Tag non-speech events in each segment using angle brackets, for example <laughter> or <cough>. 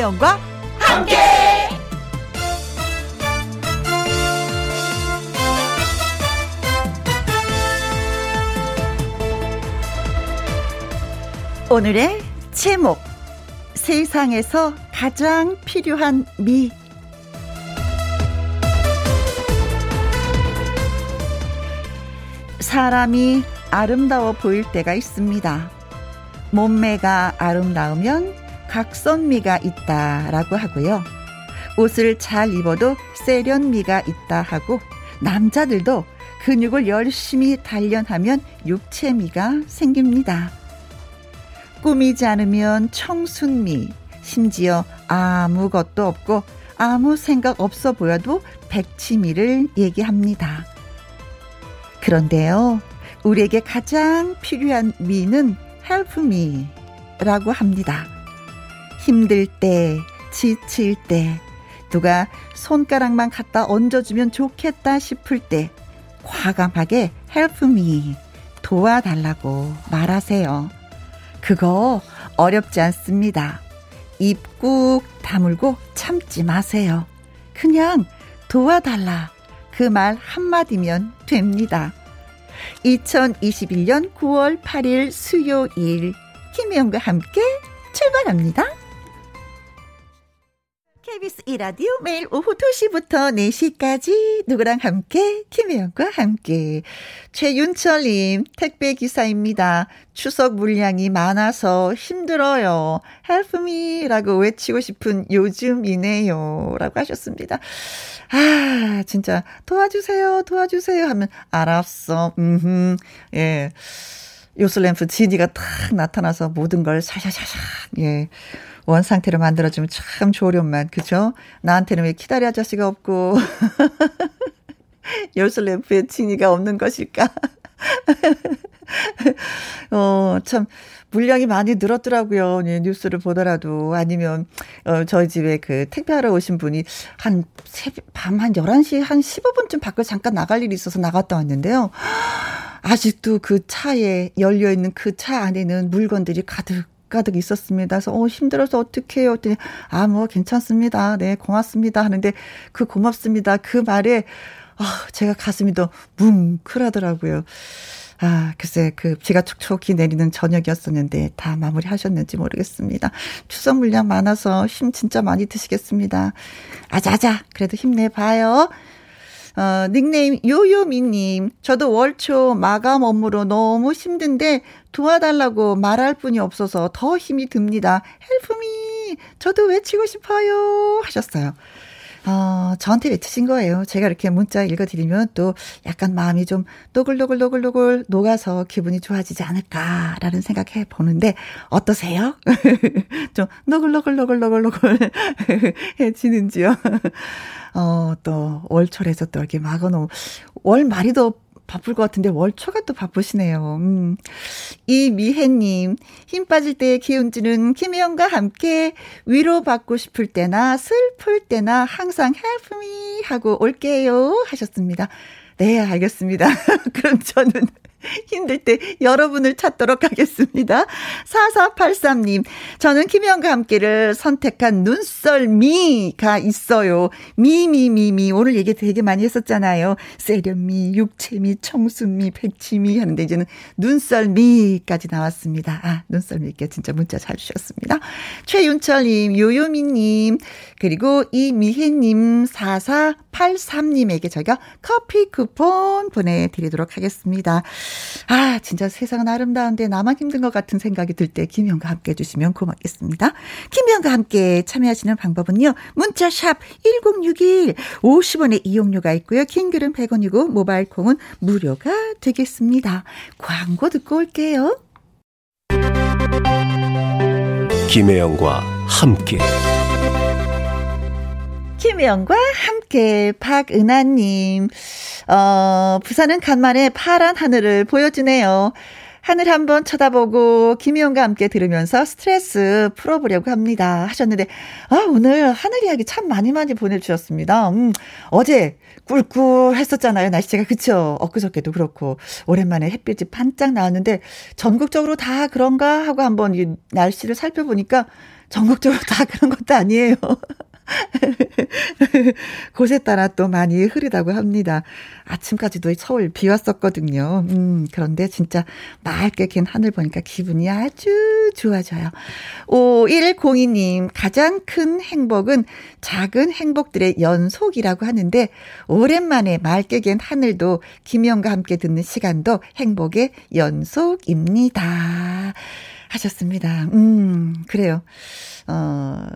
김혜영과 함께. 오늘의 제목 세상에서 가장 필요한 미 사람이 아름다워 보일 때가 있습니다. 몸매가 아름다우면 각선미가 있다라고 하고요. 옷을 잘 입어도 세련미가 있다 하고 남자들도 근육을 열심히 단련하면 육체미가 생깁니다. 꾸미지 않으면 청순미, 심지어 아무것도 없고 아무 생각 없어 보여도 백치미를 얘기합니다. 그런데요, 우리에게 가장 필요한 미는 me라고 합니다. 힘들 때, 지칠 때, 누가 손가락만 갖다 얹어주면 좋겠다 싶을 때, 과감하게 help me, 도와달라고 말하세요. 그거 어렵지 않습니다. 입 꾹 다물고 참지 마세요. 그냥 도와달라. 그 말 한마디면 됩니다. 2021년 9월 8일 수요일 김혜영과 함께 출발합니다. KBS 이라디오 매일 오후 2시부터 4시까지 누구랑 함께 김혜영과 함께 최윤철님 택배 기사입니다. 추석 물량이 많아서 힘들어요. Help me라고 외치고 싶은 요즘이네요. 라고 하셨습니다. 아 진짜 도와주세요 도와주세요 하면 알았어. 음 예. 요슬램프 지니가 탁 나타나서 모든 걸 샤샤샤샤 예. 원 상태로 만들어주면 참 좋으련만, 그죠? 나한테는 왜 키다리 아저씨가 없고, 열쇠 램프에 지니가 없는 것일까? <laughs> 어, 참, 물량이 많이 늘었더라고요. 예, 뉴스를 보더라도. 아니면, 어, 저희 집에 그 택배하러 오신 분이 한, 밤한 11시 한 15분쯤 밖을 잠깐 나갈 일이 있어서 나갔다 왔는데요. <gasps> 아직도 그 차에 열려있는 그 차 안에는 물건들이 가득 가득 있었습니다. 그래서 어 힘들어서 어떻게 해요? 했더니 아 뭐 괜찮습니다. 네 고맙습니다 하는데 그 고맙습니다 그 말에 아 제가 가슴이 더 뭉클하더라고요. 아, 글쎄, 그, 비가 촉촉히 내리는 저녁이었었는데, 다 마무리 하셨는지 모르겠습니다. 추석 물량 많아서 힘 진짜 많이 드시겠습니다. 아자자, 그래도 힘내봐요. 어, 닉네임 요요미님, 저도 월초 마감 업무로 너무 힘든데 도와달라고 말할 분이 없어서 더 힘이 듭니다. 헬프미, 저도 외치고 싶어요. 하셨어요. 어, 저한테 외치신 거예요. 제가 이렇게 문자 읽어드리면 또 약간 마음이 좀 노글노글노글노글 녹아서 기분이 좋아지지 않을까라는 생각해 보는데 어떠세요? <laughs> 좀 노글노글노글노글노글 <laughs> 해지는지요? <laughs> 어, 또 월초에서 또 이렇게 막아놓은 월말이 더 바쁠 것 같은데 월초가 또 바쁘시네요. 음. 이미혜님, 힘 빠질 때 기운주는 김혜영과 함께 위로받고 싶을 때나 슬플 때나 항상 me 하고 올게요 하셨습니다. 네, 알겠습니다. <laughs> 그럼 저는 힘들 때 여러분을 찾도록 하겠습니다. 4483님, 저는 김혜영과 함께를 선택한 눈썰미가 있어요. 미미미미. 오늘 얘기 되게 많이 했었잖아요. 세련미, 육체미, 청순미, 백치미 하는데 이제는 눈썰미까지 나왔습니다. 아, 눈썰미께 진짜 문자 잘 주셨습니다. 최윤철님, 요요미님, 그리고 이미혜님, 4483님에게 저희가 커피 쿠폰 보내드리도록 하겠습니다. 아, 진짜 세상은 아름다운데 나만 힘든 것 같은 생각이 들 때 김희영과 함께 해주시면 고맙겠습니다. 김희영과 함께 참여하시는 방법은요. 문자샵 1061 50원의 이용료가 있고요. 킹글은 100원이고 모바일 콩은 무료가 되겠습니다. 광고 듣고 올게요. 김혜영과 함께 김혜영과 함께 박은하님 어, 부산은 간만에 파란 하늘을 보여주네요. 하늘 한번 쳐다보고 김희영과 함께 들으면서 스트레스 풀어보려고 합니다. 하셨는데, 아, 오늘 하늘 이야기 참 많이 많이 보내주셨습니다. 음, 어제 꿀꿀 했었잖아요. 날씨가. 그쵸? 엊그저께도 그렇고. 오랜만에 햇빛이 반짝 나왔는데, 전국적으로 다 그런가 하고 한번 이 날씨를 살펴보니까 전국적으로 다 그런 것도 아니에요. <laughs> <laughs> 곳에 따라 또 많이 흐리다고 합니다. 아침까지도 서울 비 왔었거든요. 음, 그런데 진짜 맑게 긴 하늘 보니까 기분이 아주 좋아져요. 5102님, 가장 큰 행복은 작은 행복들의 연속이라고 하는데, 오랜만에 맑게 긴 하늘도 김영과 함께 듣는 시간도 행복의 연속입니다. 하셨습니다. 음, 그래요. 어,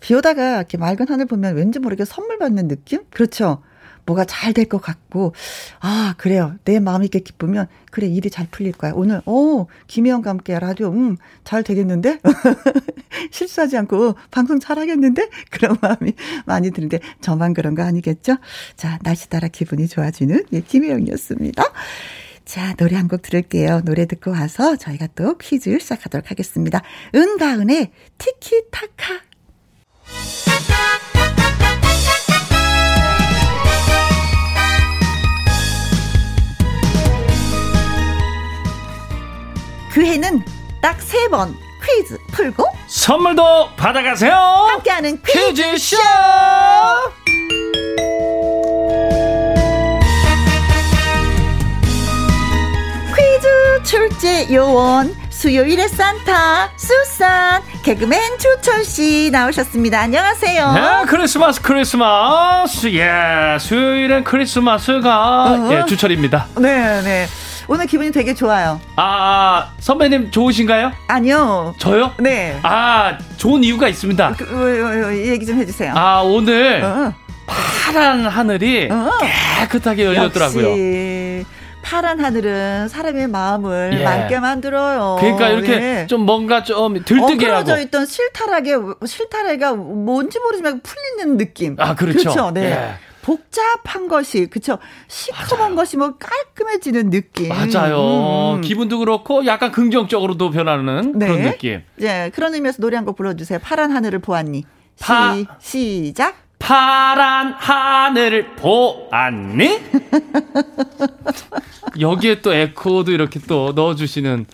비 오다가 이렇게 맑은 하늘 보면 왠지 모르게 선물 받는 느낌? 그렇죠. 뭐가 잘 될 것 같고, 아, 그래요. 내 마음이 이렇게 기쁘면, 그래, 일이 잘 풀릴 거야. 오늘, 오, 김혜영과 함께 라디오, 음, 잘 되겠는데? <laughs> 실수하지 않고 방송 잘 하겠는데? <laughs> 그런 마음이 많이 드는데, 저만 그런 거 아니겠죠? 자, 날씨 따라 기분이 좋아지는 예, 김혜영이었습니다. 자, 노래 한 곡 들을게요. 노래 듣고 와서 저희가 또 퀴즈 시작하도록 하겠습니다. 은가은의 티키타카. 그 해는 딱 세 번 퀴즈 풀고 선물도 받아가세요. 함께하는 퀴즈쇼. 퀴즈쇼. 출제 요원 수요일의 산타 수산 개그맨 주철 씨 나오셨습니다. 안녕하세요. 네, 크리스마스 크리스마스. 예, 수요일엔 크리스마스가 어. 예, 주철입니다. 네, 네. 오늘 기분이 되게 좋아요. 아, 선배님 좋으신가요? 아니요. 저요? 네. 아, 좋은 이유가 있습니다. 그, 어, 어, 어, 얘기 좀 해주세요. 아, 오늘 어, 파란 하늘이 어. 깨끗하게 열렸더라고요. 역시 파란 하늘은 사람의 마음을 예. 맑게 만들어요. 그러니까 이렇게 네. 좀 뭔가 좀 들뜨게 하고. 엉클어져 있던 실타락에 실타래가 뭔지 모르지만 풀리는 느낌. 아, 그렇죠. 네. 예. 복잡한 것이 그쵸 시커먼 것이 뭐 깔끔해지는 느낌. 맞아요. 음, 음. 기분도 그렇고 약간 긍정적으로도 변하는 네. 그런 느낌. 예, 그런 의미에서 노래 한 곡 불러주세요. 파란 하늘을 보았니? 파- 시, 시작. 파란 하늘을 보았니? <laughs> 여기에 또 에코도 이렇게 또 넣어주시는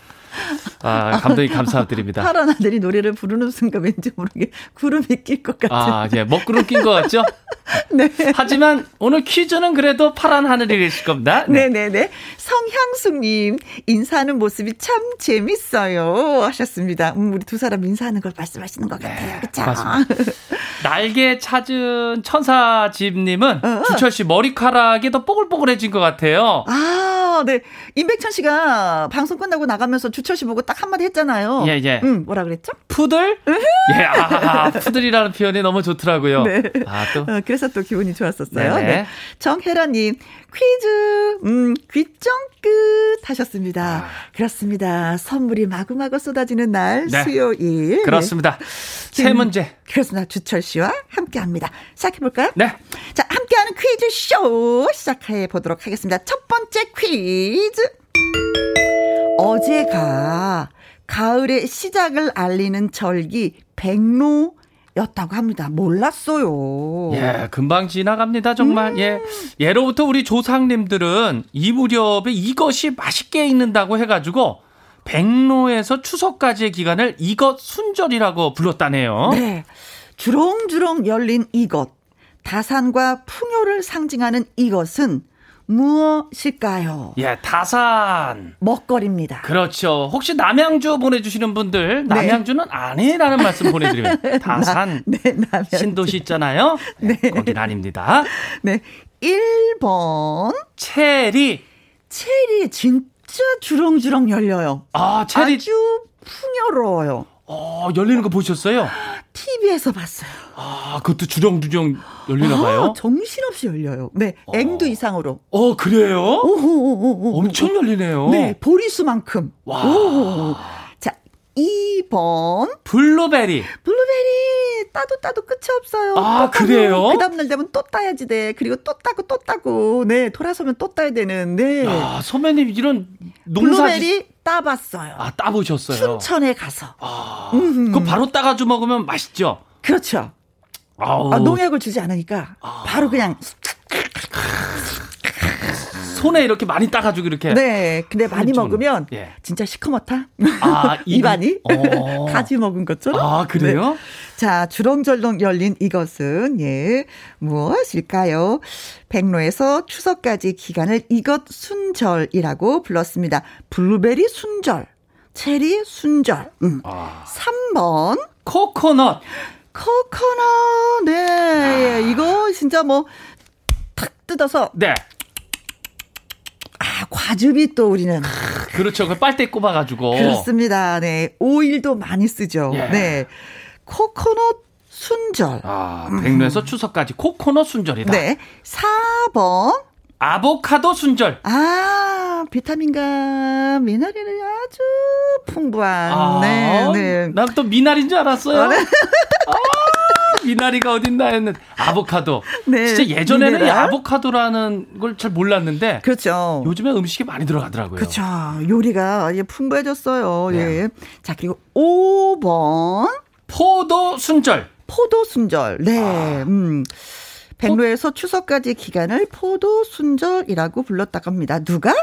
아, 감독님 감사드립니다. 파란 하늘이 노래를 부르는 순간 왠지 모르게 구름이 낄 것 같은. 아, 예, 먹구름 낀 것 같죠? <laughs> 네. 하지만 오늘 퀴즈는 그래도 파란 하늘이실 겁니다. 네네네. 성향숙님, 인사하는 모습이 참 재밌어요. 하셨습니다. 음, 우리 두 사람 인사하는 걸 말씀하시는 것 같아요. 그쵸? 네, 맞습니다. <laughs> 날개 찾은 천사집님은 어. 주철 씨 머리카락이 더 뽀글뽀글해진 것 같아요. 아, 네. 임백천 씨가 방송 끝나고 나가면서 주철 씨 보고 딱 한마디 했잖아요. 예, 예. 음, 뭐라 그랬죠? 푸들? 예, 아, 푸들이라는 표현이 너무 좋더라고요. 네. 아, 또. 어, 그래서 또 기분이 좋았었어요. 네네. 네. 정혜라님, 퀴즈, 음, 귀정 끝 하셨습니다. 그렇습니다. 선물이 마구마구 쏟아지는 날, 네. 수요일. 그렇습니다. 네. 세 문제. 그렇습니다. 주철 씨와 함께 합니다. 시작해볼까요? 네. 자, 함께하는 퀴즈쇼 시작해 보도록 하겠습니다. 첫 번째 퀴즈. 어제가 가을의 시작을 알리는 절기 백로 였다고 합니다. 몰랐어요. 예, 금방 지나갑니다, 정말. 예. 예로부터 우리 조상님들은 이 무렵에 이것이 맛있게 익는다고 해 가지고, 백로에서 추석까지의 기간을 이것 순절이라고 불렀다네요. 네. 주렁주렁 열린 이것. 다산과 풍요를 상징하는 이것은 무엇일까요? 예, 다산. 먹거리입니다. 그렇죠. 혹시 남양주 보내주시는 분들, 네. 남양주는 아니라는 말씀 보내드리면, <laughs> 다산. 네, 라면. 신도시 있잖아요. 네. 거긴 아닙니다. 네. 1번. 체리. 체리 진짜 주렁주렁 열려요. 아, 체리. 아주 풍요로워요. 어, 열리는 거 보셨어요? TV에서 봤어요. 아, 그것도 주렁주렁 열리나 봐요. 아, 정신없이 열려요. 네. 앵두 이상으로. 어, 그래요? 오호오호. 엄청 열리네요. 네. 보리수만큼. 와. 오. 자, 2번. 블루베리. 블루베리 따도 따도 끝이 없어요. 아, 그래요? 그 다음날 되면 또 따야지 돼. 그리고 또 따고 또 따고. 네, 돌아서면 또 따야 되는. 네. 아, 선배님 이런 농사 블루베리 따봤어요. 아, 따보셨어요. 춘천에 가서. 아, 음. 그거 바로 따가지고 먹으면 맛있죠? 그렇죠. 아우. 아, 농약을 주지 않으니까 아. 바로 그냥 손에 이렇게 많이 따가지고 이렇게. 네. 근데 많이 먹으면 예. 진짜 시커멓다. 아, <laughs> 입안이 어. <laughs> 가지 먹은 것처럼. 아, 그래요? 네. 자, 주렁절렁 열린 이것은 예 무엇일까요? 백로에서 추석까지 기간을 이것 순절이라고 불렀습니다. 블루베리 순절, 체리 순절. 음. 아. 3번 코코넛. 코코넛. 네. 아. 이거 진짜 뭐 탁 뜯어서 네. 아, 과즙이 또 우리는. 그렇죠. 그 빨대 꼽아가지고. 그렇습니다. 네. 오일도 많이 쓰죠. 예. 네. 코코넛 순절. 아, 백로에서 음. 추석까지 코코넛 순절이다. 네. 4번. 아보카도 순절. 아, 비타민과 미네랄이 아주 풍부한. 아, 네, 네. 난 또 미나리인 줄 알았어요. 아, 네. 아, 미나리가 어딨나 했는 아보카도. 네. 진짜 예전에는 미네랄? 아보카도라는 걸 잘 몰랐는데. 그렇죠. 요즘에 음식이 많이 들어가더라고요. 그렇죠. 요리가 이제 풍부해졌어요. 네. 예. 자, 그리고 5번. 포도 순절. 포도 순절. 네. 아. 음. 백로에서 추석까지 기간을 포도 순절이라고 불렀다고 합니다. 누가?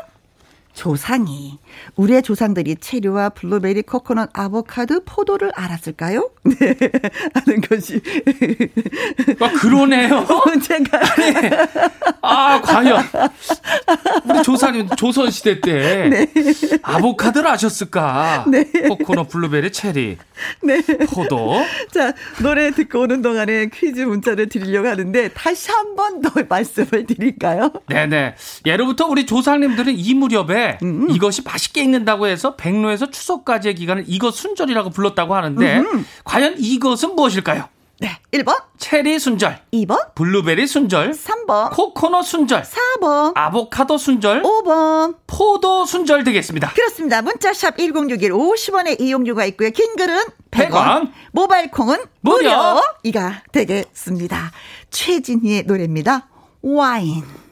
조상이 우리의 조상들이 체류와 블루베리, 코코넛, 아보카도, 포도를 알았을까요? <laughs> 네, 하는 것이. 아, 그러네요. <laughs> 제가. 아, 과연. 우리 조상님, 조선 시대 때. 네. 아보카도를 아셨을까? 네. 코코넛, 블루베리, 체리. 네. 포도. 자, 노래 듣고 오는 동안에 퀴즈 문자를 드리려고 하는데, 다시 한 번 더 말씀을 드릴까요? 네네. 예로부터 우리 조상님들은 이 무렵에 음. 이것이 맛있게 익는다고 해서 백로에서 추석까지의 기간을 이것 순절이라고 불렀다고 하는데 음. 과연 이것은 무엇일까요? 네. 1번. 체리 순절. 2번. 블루베리 순절. 3번. 코코넛 순절. 4번. 아보카도 순절. 5번. 포도 순절 되겠습니다. 그렇습니다. 문자샵 1061 50원의 이용료가 있고요. 긴 글은 100원. 100원. 모바일 콩은 무료. 무료. 이가 되겠습니다. 최진희의 노래입니다. 와인.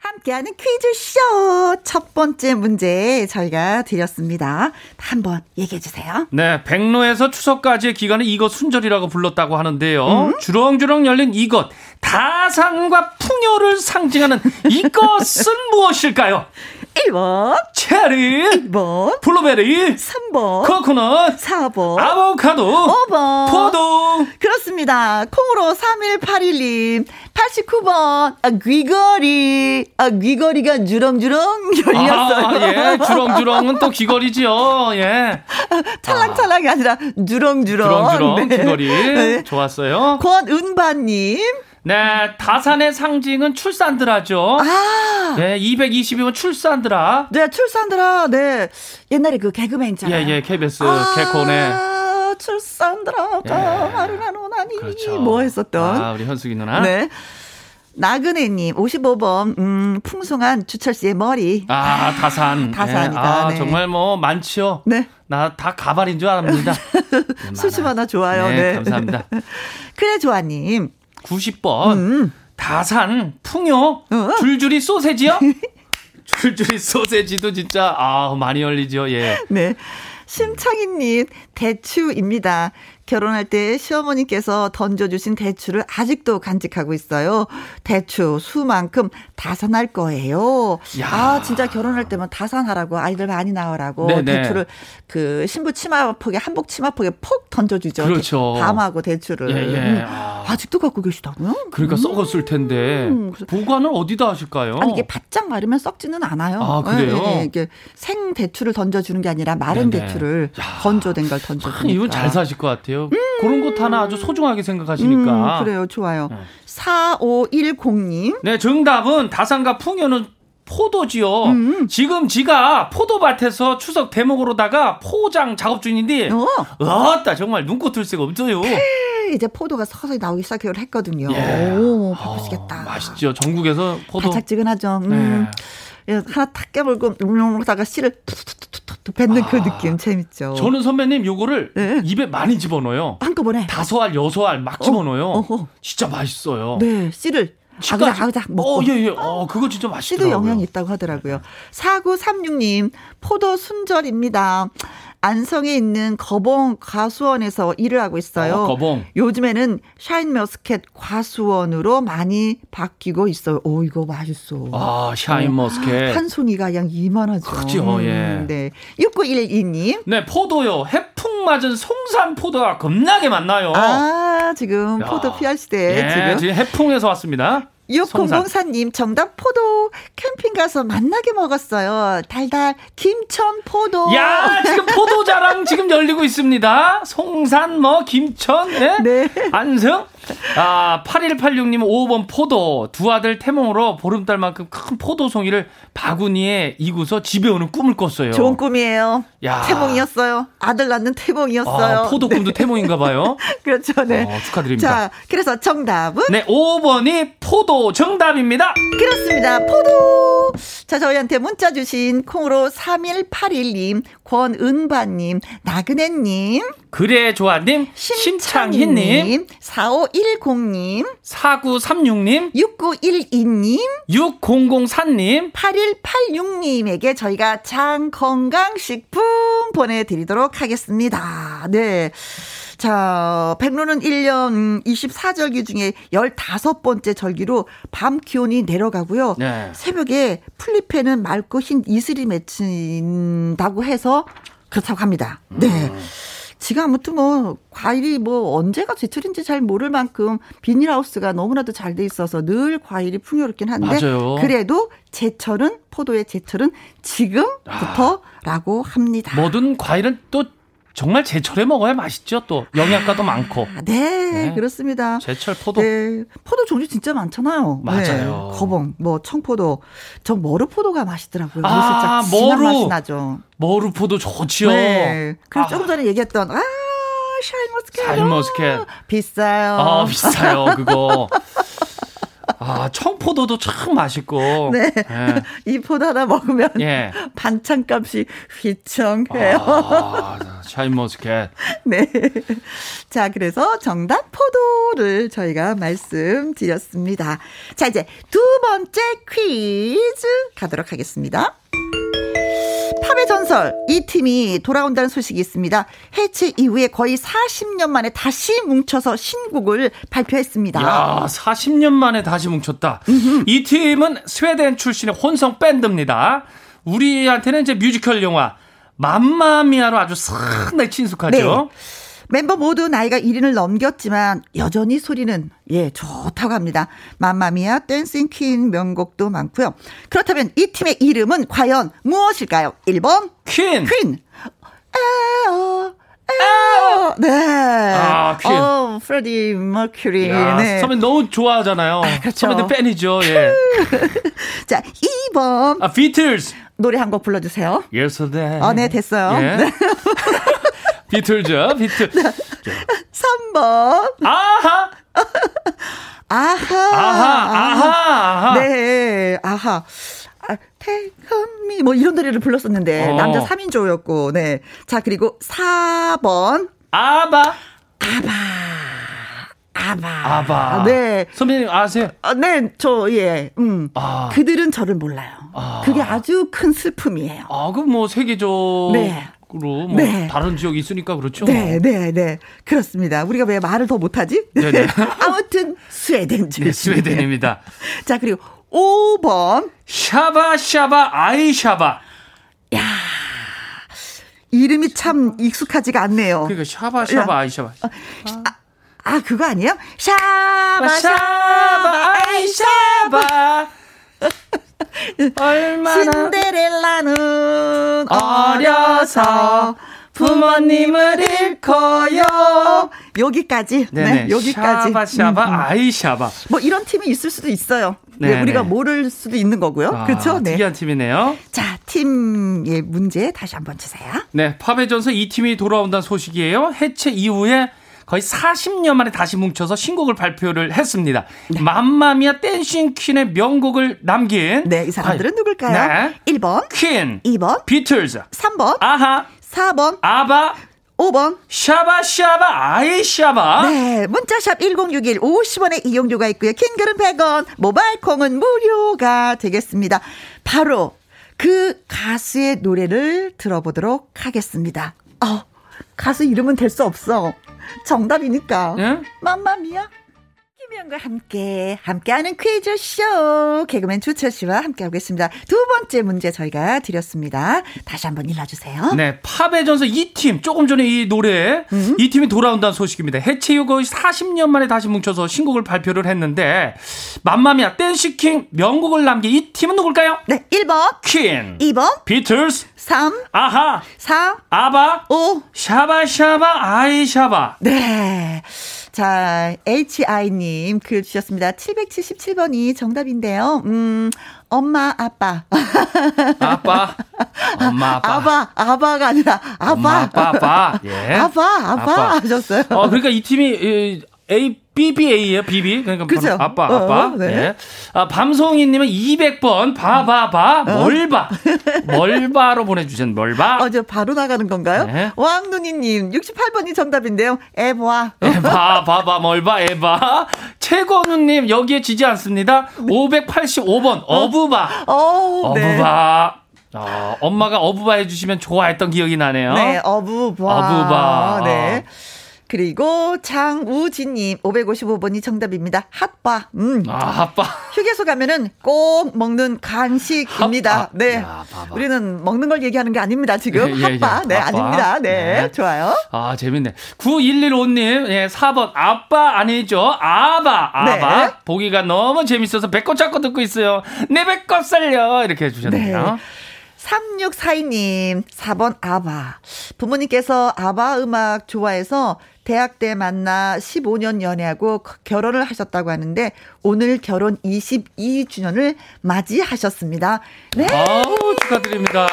함께하는 퀴즈쇼 첫 번째 문제 저희가 드렸습니다. 한번 얘기해 주세요. 네, 백로에서 추석까지의 기간을 이것 순절이라고 불렀다고 하는데요. 음? 주렁주렁 열린 이것 다산과 풍요를 상징하는 이것은 <laughs> 무엇일까요? 1번 체리 2번 블루베리 3번 코코넛 4번 아보카도 5번 포도 그렇습니다. 콩으로 3181님 89번 아, 귀걸이 아 귀걸이가 주렁주렁 열렸어요. 아, 예. 주렁주렁은 또 귀걸이지요. 예. 찰랑찰랑이 아. 니라 주렁주렁. 주렁주렁 네. 귀걸이. 네. 좋았어요. 권은바님 네, 다산의 상징은 출산드라죠. 아. 네, 220이면 출산드라. 네, 출산드라. 네. 옛날에 그 개그맨 있잖아요. 예, 예, KBS 아. 개콘에. 출산드라가 예. 하루나 노나니. 그렇죠. 뭐 했었던. 아, 우리 현숙이 누나. 네. 나그네님, 55번, 음, 풍성한 주철 씨의 머리. 아, 다산. <laughs> 다산이다. 네. 아, 네. 정말 뭐, 많지요. 네. 나 다 가발인 줄 압니다. 수십 <laughs> 하나 좋아요. 네, 네. 감사합니다. <laughs> 그래, 좋아님. 90번. 음. 다산, 풍요, 어? 줄줄이 소세지요? <laughs> 줄줄이 소세지도 진짜, 아, 많이 열리죠, 예. 네. 심창희님, 대추입니다. 결혼할 때 시어머니께서 던져주신 대추를 아직도 간직하고 있어요. 대추 수만큼 다산할 거예요. 야. 아 진짜 결혼할 때면 다산하라고 아이들 많이 낳으라고 네네. 대추를 그 신부 치마폭에 한복 치마폭에 폭 던져주죠. 그렇죠. 밤하고 대추를. 예, 예. 음. 아직도 갖고 계시다고요? 그러니까 음. 썩었을 텐데 음. 보관을 어디다 하실까요? 아니 이게 바짝 마르면 썩지는 않아요. 아 그래요? 예, 예. 이게 생 대추를 던져주는 게 아니라 마른 네네. 대추를 야. 건조된 걸 던져주니까. 이분 잘 사실 것 같아요. 같아요. 음. 그런 것 하나 아주 소중하게 생각하시니까. 음, 그래요. 좋아요. 네. 4510님. 네, 정답은 다산과 풍요는 포도지요. 음. 지금 지가 포도밭에서 추석 대목으로다가 포장 작업 중인데, 어, 어따 정말 눈꽃 들 새가 없어요. 이제 포도가 서서히 나오기 시작을 했거든요. 예. 오, 바쁘시겠다. 어, 맛있죠. 전국에서 포도. 바짝지근하죠. 음. 네. 하나 탁 깨물고, 음다가 씨를 툭툭툭툭 또 뱉는 그 아, 그 느낌 재밌죠. 저는 선배님 요거를 네. 입에 많이 집어넣어요. 한꺼번에 다섯 알 여섯 알 막 집어넣어요. 어, 어. 진짜 맛있어요. 네, 씨를 아그작 아그작 먹고. 어, 예, 예. 어, 그거 진짜 맛있더라고요. 씨도 영양이 있다고 하더라고요. 4936님, 포도 순절입니다. 안성에 있는 거봉 과수원에서 일을 하고 있어요. 어, 거봉. 요즘에는 샤인머스켓 과수원으로 많이 바뀌고 있어요. 오, 이거 맛있어. 아, 샤인머스켓. 한 송이가 양 이만하죠. 그죠, 예. 네. 6912님. 네, 포도요. 해풍 맞은 송산 포도가 겁나게 맛나요? 아, 지금 야. 포도 피할 시대. 예, 지금. 지금 해풍에서 왔습니다. 6004님 정답 포도 캠핑 가서 만나게 먹었어요. 달달 김천 포도. 야, 지금 포도 자랑 지금 열리고 있습니다. 송산, 뭐, 김천, 예? 네. 안성. 아, 8186님 5번 포도. 두 아들 태몽으로 보름달만큼 큰 포도송이를 바구니에 이고서 집에 오는 꿈을 꿨어요. 좋은 꿈이에요. 야. 태몽이었어요. 아들 낳는 태몽이었어요. 아, 포도 꿈도 태몽인가 봐요. <laughs> 그렇죠. 네. 어, 축하드립니다. 자, 그래서 정답은 네, 5번이 포도 정답입니다. 그렇습니다. 포도. 자, 저희한테 문자 주신 콩으로 3181님, 권은바님, 나그네님, 그래 좋아님, 심창희님, 4510님, 4936님, 6912님, 6004님, 8186님에게 저희가 장 건강식품 보내드리도록 하겠습니다. 네. 자, 백로는 1년 24절기 중에 15번째 절기로 밤 기온이 내려가고요. 네. 새벽에 풀잎에는 맑고 흰 이슬이 맺힌다고 해서 그렇다고 합니다. 네. 음. 지금 아무튼 뭐 과일이 뭐 언제가 제철인지 잘 모를 만큼 비닐하우스가 너무나도 잘 돼 있어서 늘 과일이 풍요롭긴 한데 맞아요. 그래도 제철은 포도의 제철은 지금부터라고 합니다. 모든 과일은 또 정말 제철에 먹어야 맛있죠. 또 영양가도 많고. 아, 네, 네. 그렇습니다. 제철 포도. 네, 포도 종류 진짜 많잖아요. 맞아요. 네, 거봉, 뭐 청포도, 저 머루포도가 맛있더라고요. 아, 머루. 맛이 나죠. 머루포도 좋지요. 네. 그리고 아. 조금 전에 얘기했던 아 샤인머스켓. 샤인머스켓. 비싸요. 아, 비싸요, 그거. 아, 청포도도 참 맛있고. 네. 예. 이 포도 하나 먹으면 예. 반찬값이 휘청해요. 아, 샤인머스켓. 네. 자, 그래서 정답 포도를 저희가 말씀드렸습니다. 자, 이제 두 번째 퀴즈 가도록 하겠습니다. 팝의 전설 이 팀이 돌아온다는 소식이 있습니다. 해체 이후에 거의 40년 만에 다시 뭉쳐서 신곡을 발표했습니다. 야, 40년 만에 다시 뭉쳤다. 이 팀은 스웨덴 출신의 혼성 밴드입니다. 우리한테는 이제 뮤지컬 영화 맘마미아로 아주 상당히 친숙하죠. 멤버 모두 나이가 일흔을 넘겼지만 여전히 소리는 예 좋다고 합니다. 맘마미아 Dancing Queen 명곡도 많고요. 그렇다면 이 팀의 이름은 과연 무엇일까요? 1번 퀸. 퀸. 에어 에어 네. 아, 퀸. 어, 프레디 머큐리. 야, 네. 선배 너무 좋아하잖아요. 그렇죠. 선배들 팬이죠. 예. <laughs> 자, 2번 아, 비틀즈. 노래 한 곡 불러 주세요. Yesterday. 어, 네, 됐어요. 예. 네. 비틀즈, 비틀. 3번 아하, 아하. 아하, 아하, 아하. 네, 아하. 아, me. 뭐 이런 노래를 불렀었는데, 어. 남자 3인조였고, 네. 자, 그리고 4번. 아바, 아바. 아바. 네. 선배님 아세요? 아, 네, 저, 예, 음. 아. 그들은 저를 몰라요. 아. 그게 아주 큰 슬픔이에요. 아, 그뭐 세계적 으로 네. 뭐 네. 다른 지역이 있으니까 그렇죠. 네, 네, 네. 그렇습니다. 우리가 왜 말을 더 못하지? 네네. <laughs> 아무튼, 스웨덴 중. 네, 스웨덴입니다. 자, 그리고 5번. 샤바 샤바 아이 샤바. 이름이 참 익숙하지가 않네요. 그러니까 샤바 샤바 야. 아이 샤바. 아, 그거 아니에요? 샤바, 샤바 아이 샤바. 얼마나 신데렐라는 어려서 부모님을 잃고요. 여기까지. 네네. 네, 여기까지. 샤바 샤바 음, 음. 아이 샤바. 뭐 이런 팀이 있을 수도 있어요. 네, 네네. 우리가 모를 수도 있는 거고요. 아, 그렇죠? 네. 특이한 팀이네요. 자, 팀의 문제 다시 한번 주세요. 네, 팝의 전설 이 팀이 돌아온다는 소식이에요. 해체 이후에 거의 40년 만에 다시 뭉쳐서 신곡을 발표를 했습니다. 맘마미아 Dancing Queen의 명곡을 남긴 네, 이 사람들은 아, 누굴까요? 네. 1번, 퀸, 2번, 비틀즈, 3번, 아하, 4번, 아바, 5번. 샤바 샤바 아이샤바. 네, 문자샵 1061 50원의 이용료가 있고요. 킹글은 100원, 모바일 콩은 무료가 되겠습니다. 바로 그 가수의 노래를 들어보도록 하겠습니다. 어, 가수 이름은 될 수 없어. 정답이니까. 예? 맘마미야. 김혜영과 함께 함께하는 퀴즈쇼 개그맨 주철 씨와 함께하고 있습니다. 두 번째 문제 저희가 드렸습니다. 다시 한번 읽어주세요. 네, 팝의 전설 이팀 조금 전에 이 노래 음. 이 팀이 돌아온다는 소식입니다. 해체 이후 거의 40년 만에 다시 뭉쳐서 신곡을 발표를 했는데 맘마미아 Dancing Queen 명곡을 남긴 이 팀은 누굴까요? 네, 1번, 퀸, 2번, 비틀스, 3, 아하, 4, 아바, 5. 샤바샤바 아이샤바. 네. 자, HI님 글 주셨습니다. 777번이 정답인데요. 음, 엄마, 아빠. <laughs> 아빠, 엄마, 아빠. 아바, 아바가 아니라 아바. 엄마, 아빠, 아빠. 예. 아바, 아바, 아빠. 하셨어요. 어, 그러니까 이 팀이 이, A, BBA예요, BB. 그러니까 그죠. 아빠, 어, 아빠. 네. 예. 아, 밤송이님은 200번 봐봐봐 어. 멀바, <laughs> 멀바로 보내주신 멀바. 어, 저 바로 나가는 건가요? 네. 왕눈이님, 68번이 정답인데요. 에보아. 에바, <laughs> 봐봐, 멀바, 에바. 최건우님, 여기에 지지 않습니다. 585번, 어부바. 어, 네. 어부바. 어, 엄마가 어부바 해주시면 좋아했던 기억이 나네요. 네, 어부바. 어부바. 네. 그리고 장우진님, 555번이 정답입니다. 핫바. 음. 아, 아빠. 휴게소 가면은 꼭 먹는 간식입니다. 핫바. 네. 야. 우리는 먹는 걸 얘기하는 게 아닙니다, 지금. <laughs> 예, 예, 예. 핫바. 네, 핫바. 아닙니다. 네, 네. 좋아요. 아, 재밌네. 9115님, 예, 4번, 아빠 아니죠? 아바, 아바. 네. 보기가 너무 재밌어서 배꼽 잡고 듣고 있어요. 내 배꼽 살려! 이렇게 해주셨네요. 3642님, 4번 아바. 부모님께서 아바 음악 좋아해서 대학 때 만나 15년 연애하고 거- 결혼을 하셨다고 하는데 오늘 결혼 22주년을 맞이하셨습니다. 네, 아우, 축하드립니다.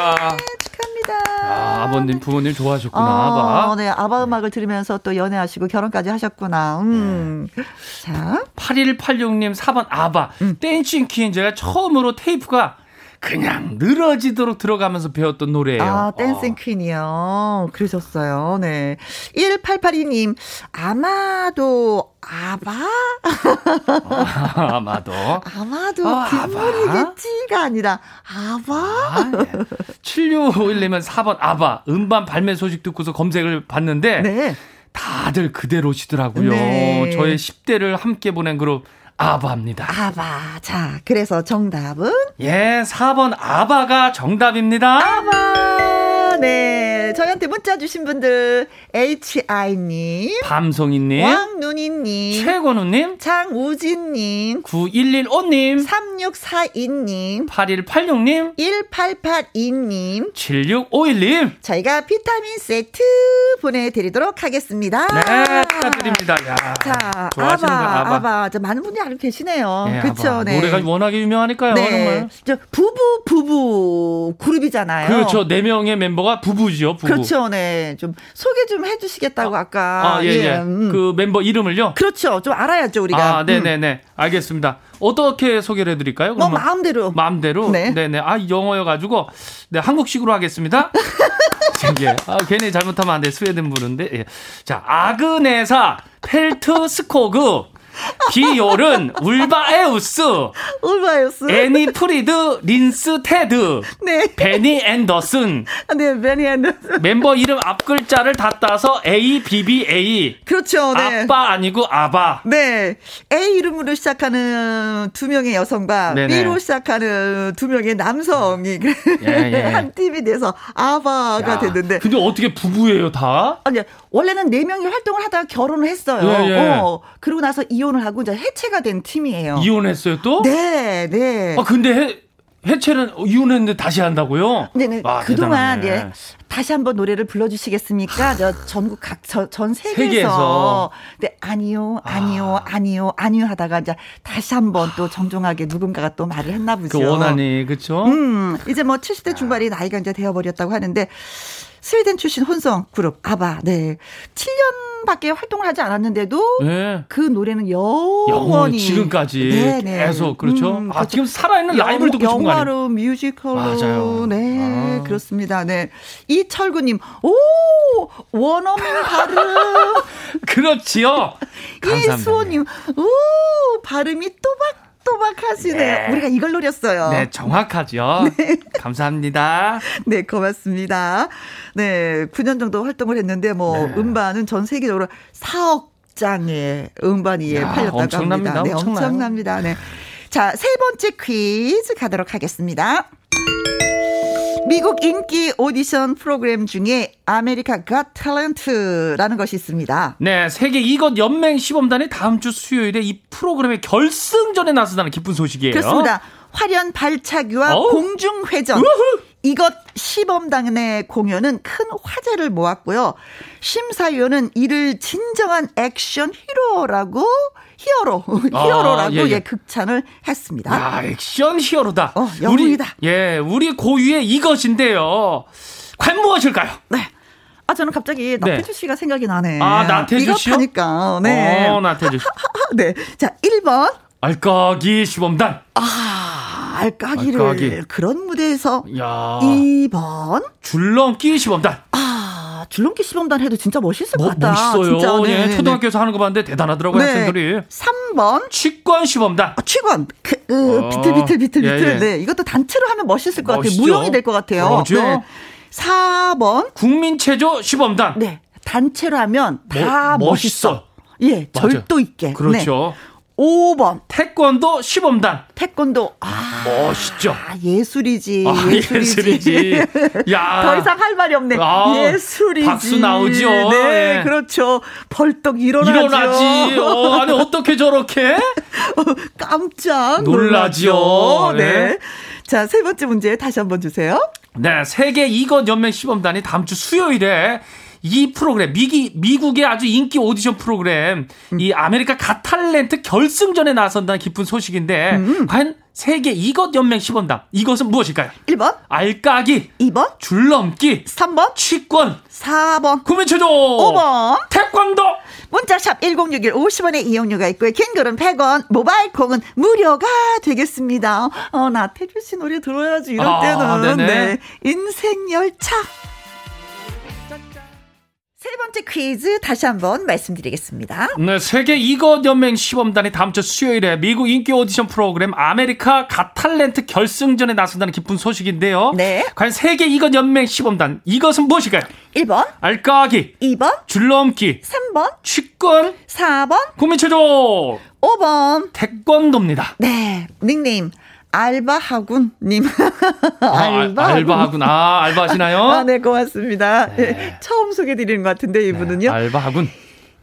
축하합니다. 아, 아버님, 부모님 좋아하셨구나, 아, 아바. 네, 아바 음악을 들으면서 또 연애하시고 결혼까지 하셨구나. 음. 네. 자, 8186님, 4번 아바. 음. Dancing Queen 제가 처음으로 테이프가 그냥 늘어지도록 들어가면서 배웠던 노래예요. 아, Dancing 어. Queen이요. 그러셨어요. 네. 1882님, 아마도, 아바? 아, <laughs> 아마도. 아마도 아, 빗물이겠지가 아니라, 아바? 아, 네. 7651님은 4번 아바. 음반 발매 소식 듣고서 검색을 봤는데 네. 다들 그대로시더라고요. 네. 저의 10대를 함께 보낸 그룹 아바입니다. 아바. 자, 그래서 정답은? 예, 4번 아바가 정답입니다. 아바. 네. 저희한테 문자 주신 분들, HI님, 밤송이님, 왕눈이님, 최건우님, 장우진님, 9115님, 3642님, 8186님, 1882님, 7651님. 저희가 비타민 세트 보내드리도록 하겠습니다. 네, 축하드립니다. 야, 자, 아바, 아바. 아바. 저 많은 분이 알고 계시네요. 예, 그렇죠. 네. 노래가 워낙에 유명하니까요, 네. 정말. 저 부부 부부 그룹이잖아요. 그렇죠. 네 명의 멤버가 부부죠, 부부. 그렇죠, 네. 좀 소개 좀 해주시겠다고 아 까. 아, 예, 예. 음. 그 멤버 이름을요? 그렇죠. 좀 알아야죠 우리가. 아, 네네네. 알겠습니다. 어떻게 소개를 해드릴까요? 뭐? 마음대로. 마음대로? 네. 네네. 아, 영어여가지고, 네, 한국식으로 하겠습니다. <laughs> 예. 아, 괜히 잘못하면 안 돼. 스웨덴 부르는데. 예. 자, 아그네사, 펠트 스코그, 기요른, 울바에우스, 울바이오스. 애니 프리드, 린스 테드, 네. 베니 앤더슨, 네, 베니 앤더슨. 멤버 이름 앞 글자를 다 따서 A, B, B, A. 그렇죠, 네. 아빠 아니고 아바. 네. A 이름으로 시작하는 두 명의 여성과 네네. B로 시작하는 두 명의 남성이 예, 예. <laughs> 한 팀이 돼서 아바가 야, 됐는데 근데 어떻게 부부예요, 다? 아니 원래는 네 명이 활동을 하다가 결혼을 했어요. 예, 예. 어, 그러고 나서 이혼을 하고 이제 해체가 된 팀이에요. 이혼했어요, 또? 네, 네. 아, 근데 해, 해체는 이혼했는데 다시 한다고요? 네네. 아, 그동안 대단하네. 예 다시 한번 노래를 불러주시겠습니까? 저 전국 각전 세계에서. 세계에서. 근데 아니요, 아니요, 아 니요, 아니요 하다가 이제 다시 한번 또 정중하게 누군가가 또 말을 했나 보죠. 그 원한이, 그쵸? 음, 이제 뭐 70대 중반이 나이가 이제 되어버렸다고 하는데, 스웨덴 출신 혼성 그룹, 아바, 네. 7년밖에 활동을 하지 않았는데도, 네. 그 노래는 영원히. 영원히 지금까지 네 네. 계속, 그렇죠? 음, 아, 지금 살아있는 영- 라이브를 듣고 싶은 거 아니에요? 영화로 뮤지컬로 맞아요. 네 아. 그렇습니다 네 이철구님 오 원어민 발음 <laughs> 그렇지요. <laughs> 이수호님 오 발음이 또박 또박 하시네요. 네. 우리가 이걸 노렸어요. 네, 정확하죠. <laughs> 네. 감사합니다. 네, 고맙습니다. 네, 9년 정도 활동을 했는데 뭐 네. 음반은 전 세계적으로 4억 장의 음반이 야, 팔렸다고 엄청납니다. 합니다. 네, 엄청나요. 엄청납니다. 네. 자, 세 번째 퀴즈 가도록 하겠습니다. 미국 인기 오디션 프로그램 중에 America Got Talent라는 것이 있습니다. 네, 세계 이것 연맹 시범단이 다음 주 수요일에 이 프로그램의 결승전에 나선다는 기쁜 소식이에요. 그렇습니다. 화련 발차기와 어우. 공중회전. 우후. 이것 시범단의 공연은 큰 화제를 모았고요. 심사위원은 이를 진정한 액션 히로라고 히어로, <laughs> 히어로라고 아, 예, 예. 예, 극찬을 했습니다. 야, 액션 히어로다. 어, 영웅이다. 우리, 예, 우리 고유의 이것인데요. 과연 무엇일까요? 네. 아, 저는 갑자기 네. 나태주 씨가 생각이 나네. 아, 나태주 씨요? 이것하니까. 네. 어, 나태주 씨. <laughs> 네. 자, 1번. 알까기 시범단. 아, 알까기를 알까기. 그런 무대에서. 야. 2번. 줄넘기 시범단. 아, 줄넘기 시범단 해도 진짜 멋있을 뭐, 것 같다. 멋있어요. 진짜, 네, 예, 네, 네. 초등학교에서 네. 하는 거 봤는데 대단하더라고요, 네. 학생들이. 3번. 취권 시범단. 아, 취권. 그, 으, 어. 비틀, 비틀, 비틀, 예, 비틀. 예. 네. 이것도 단체로 하면 멋있을 것 멋있죠. 같아요. 무용이 될 것 같아요. 그렇죠. 네. 4번. 국민체조 시범단. 네. 단체로 하면 다 뭐, 멋있어. 멋있어. 예, 맞아. 절도 있게. 그렇죠. 네. 5번. 태권도 시범단. 태권도. 아. 멋있죠. 아, 예술이지. 아, 예술이지. 예술이지. 야. <laughs> 더 이상 할 말이 없네. 아, 예술이지. 박수 나오죠. 네, 예. 그렇죠. 벌떡 일어나죠. 일어나지. 어, 아니, 어떻게 저렇게? <laughs> 깜짝 놀라죠. 네. 네. 자, 세 번째 문제 다시 한번 주세요. 네, 세계 이것 연맹 시범단이 다음 주 수요일에 이 프로그램 미기 미국의 아주 인기 오디션 프로그램 음. 이 America Got Talent 결승전에 나선다는 기쁜 소식인데 음. 과연 세계 이것 연맹 시범단 이것은 무엇일까요? 1번 알까기 2번 줄넘기 3번 취권 4번 국민체조 5번 태권도 문자 샵 1061 50원의 이용료가 있고요. 긴 글은 100원, 모바일 콩은 무료가 되겠습니다. 어, 나태주 씨 노래 들어야지 이럴 아, 때는. 네. 인생 열차. 세 번째 퀴즈 다시 한번 말씀드리겠습니다. 네, 세계 이것 연맹 시범단이 다음 주 수요일에 미국 인기 오디션 프로그램 America Got Talent 결승전에 나선다는 기쁜 소식인데요. 네. 과연 세계 이것 연맹 시범단 이것은 무엇일까요? 1번 알까기 2번 줄넘기 3번 취권 4번 국민체조 5번 태권도입니다. 네, 닉네임 알바하군님. 아, 알바 알바하군. 아, 알바하시나요? 아, 네, 고맙습니다. 네. 네, <laughs> 처음 소개드리는 것 같은데, 이분은요. 네, 알바하군.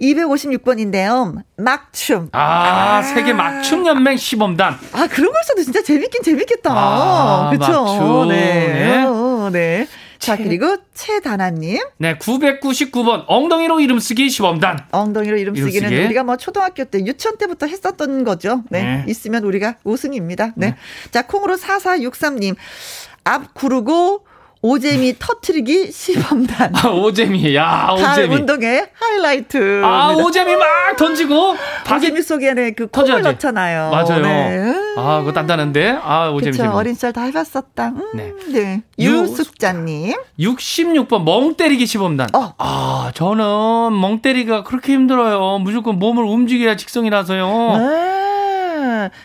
256번인데요. 막춤. 아, 아, 세계 막춤 연맹 시범단. 아, 그런 걸 써도 진짜 재밌긴 재밌겠다. 아, 그쵸? 네. 네. 어, 네. 자, 그리고 최다나님. 네, 999번. 엉덩이로 이름 쓰기 시범단. 엉덩이로 이름 쓰기는 이름 우리가 뭐 초등학교 때, 유치원 때부터 했었던 거죠. 네. 네. 있으면 우리가 우승입니다. 네. 네. 자, 콩으로 4463님. 앞 구르고 오재미 터트리기 시범단. 아, 오재미. 야, 오재미. 운동의 하이라이트. 아, 오재미 막 던지고. 오재미 속에는 그 콩을 넣잖아요. 맞아요. 네. 아, 그거 단단한데? 아, 오재미. 그쵸, 어린 시절 다 해봤었다. 음, 네. 네. 유숙자님. 66번 멍 때리기 시범단. 어. 아, 저는 멍 때리기가 그렇게 힘들어요. 무조건 몸을 움직여야 직성이라서요. 네.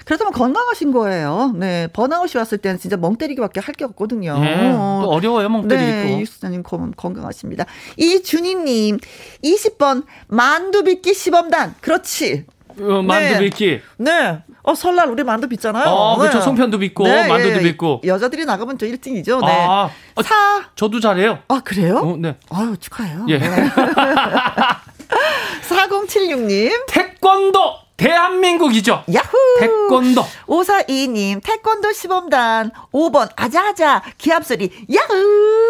그렇다면 건강하신 거예요. 네. 번아웃이 왔을 때는 진짜 멍 때리기밖에 할 게 없거든요. 네. 어려워요, 멍 때리기. 네. 이수사님 건강하십니다. 이준희님, 20번 만두 빚기 시범단. 그렇지. 어, 만두 네. 빚기. 네. 어, 설날 우리 만두 빚잖아요. 어, 그렇죠. 네. 송편도 빚고, 네, 만두도 예. 빚고. 여자들이 나가면 저 1등이죠. 네. 아, 어, 사. 저도 잘해요. 아, 그래요? 어, 네. 아유, 축하해요. 예. 네. <laughs> 4076님. <laughs> 태권도! 대한민국이죠. 야후. 태권도. 5422님, 태권도 시범단 5번, 아자아자, 기합소리, 야후.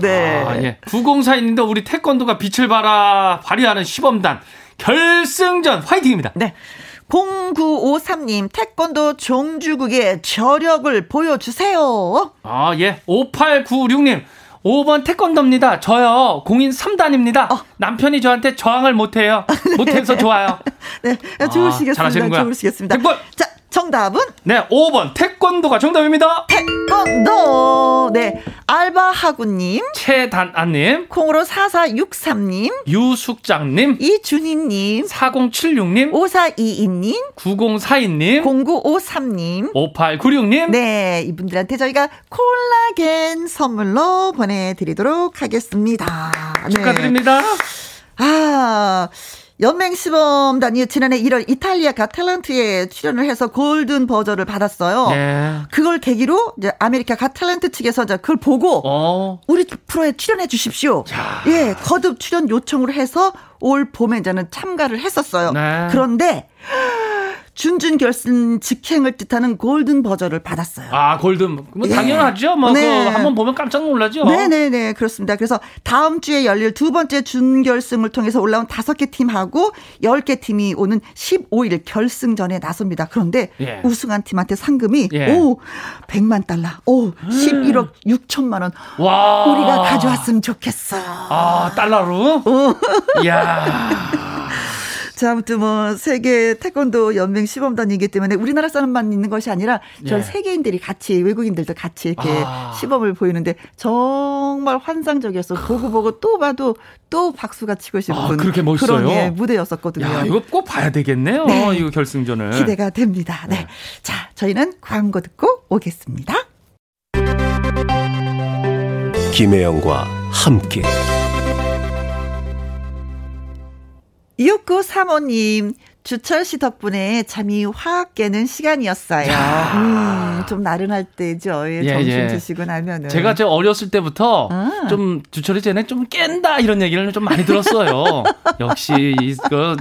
네. 아, 예. 9042님도 우리 태권도가 빛을 발하, 발휘하는 시범단. 결승전 화이팅입니다. 네. 0953님, 태권도 종주국의 저력을 보여주세요. 아, 예. 5896님, 5번 태권도입니다. 저요. 공인 3단입니다. 어. 남편이 저한테 저항을 못해요. 못해서 좋아요. <laughs> 네. 좋으시겠습니다. 아. 좋으시겠습니다. 태권. 자, 정답은? 네. 5번 태권 태권도가 정답입니다. 태권도. 네. 알바하구님. 최단아님. 콩으로 4463님. 유숙장님. 이준희님. 4076님. 5422님. 9042님. 0953님. 5896님. 네. 이분들한테 저희가 콜라겐 선물로 보내드리도록 하겠습니다. 네. 축하드립니다. 아. 연맹 시범단이 지난해 1월 이탈리아 Got Talent에 출연을 해서 golden buzzer를 받았어요. 네. 그걸 계기로 이제 America Got Talent 측에서 이제 그걸 보고 어. 우리 프로에 출연해 주십시오. 야. 예, 거듭 출연 요청을 해서 올 봄에 저는 참가를 했었어요. 네. 그런데 준준 결승 직행을 뜻하는 golden buzzer를 받았어요. 아, golden. 뭐 예. 당연하죠. 뭐 네. 한번 보면 깜짝 놀라죠. 네, 네, 네. 그렇습니다. 그래서 다음 주에 열릴 두 번째 준결승을 통해서 올라온 다섯 개 팀하고 열 개 팀이 오는 15일 결승전에 나섭니다. 그런데 예. 우승한 팀한테 상금이 예. 오, 100만 달러. 오, 11억 6천만 원. 와. 우리가 가져왔으면 좋겠어. 아, 달러로? 이야. <laughs> 자, 아무튼 뭐 세계 태권도 연맹 시범단이기 때문에 우리나라 사람만 있는 것이 아니라 전 예. 세계인들이 같이 외국인들도 같이 이렇게 아. 시범을 보이는데 정말 환상적이었어. 보고 보고 또 봐도 또 박수가 치고 싶은 아, 그렇게 멋있어요. 그런 예, 무대였었거든요. 야, 이거 꼭 봐야 되겠네요. 네. 이거 결승전을. 기대가 됩니다. 네. 네. 자, 저희는 광고 듣고 오겠습니다. 김혜영과 함께. 6935님, 주철 씨 덕분에 잠이 확 깨는 시간이었어요. 음, 좀 나른할 때죠. 예, 예, 점심 예. 드시고 나면은. 제가 제 어렸을 때부터 아. 좀 주철이 쟤네 좀 깬다 이런 얘기를 좀 많이 들었어요. <laughs> 역시 이거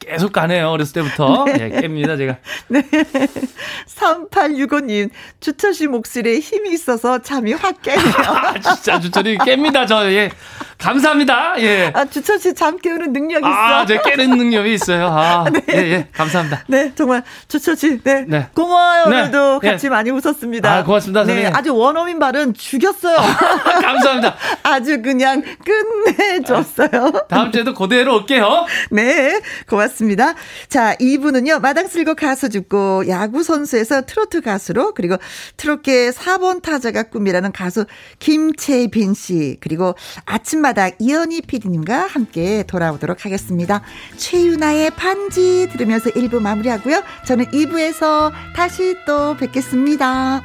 계속 가네요. 어렸을 때부터. 네. 예, 깹니다, 제가. 네. 3865님, 주철 씨 목소리에 힘이 있어서 잠이 확 깨네요. 아, <laughs> 진짜 주철이 깹니다, 저. 예. 감사합니다. 예. 아, 주철 씨 잠 깨우는 능력이 아, 있어. 아, 제 깨는 능력이 있어요. 아, <laughs> 네. 예, 예. 감사합니다. 네, 정말 주철 씨, 네. 네. 고마워요. 네. 오늘도 네. 같이 예. 많이 웃었습니다. 아, 고맙습니다, 네, 선생님. 아주 원어민 발은 죽였어요. <laughs> 감사합니다. <laughs> 아주 그냥 끝내줬어요. 다음 주에도 그대로 올게요. 네, 고맙습니다. 자, 2부는요, 마당 쓸고 가수 죽고 야구 선수에서 트로트 가수로 그리고 트로트계 4번 타자가 꿈이라는 가수 김채빈 씨 그리고 아침 마 아침마다 이연희 PD님과 함께 돌아오도록 하겠습니다. 최윤아의 반지 들으면서 1부 마무리하고요. 저는 2부에서 다시 또 뵙겠습니다.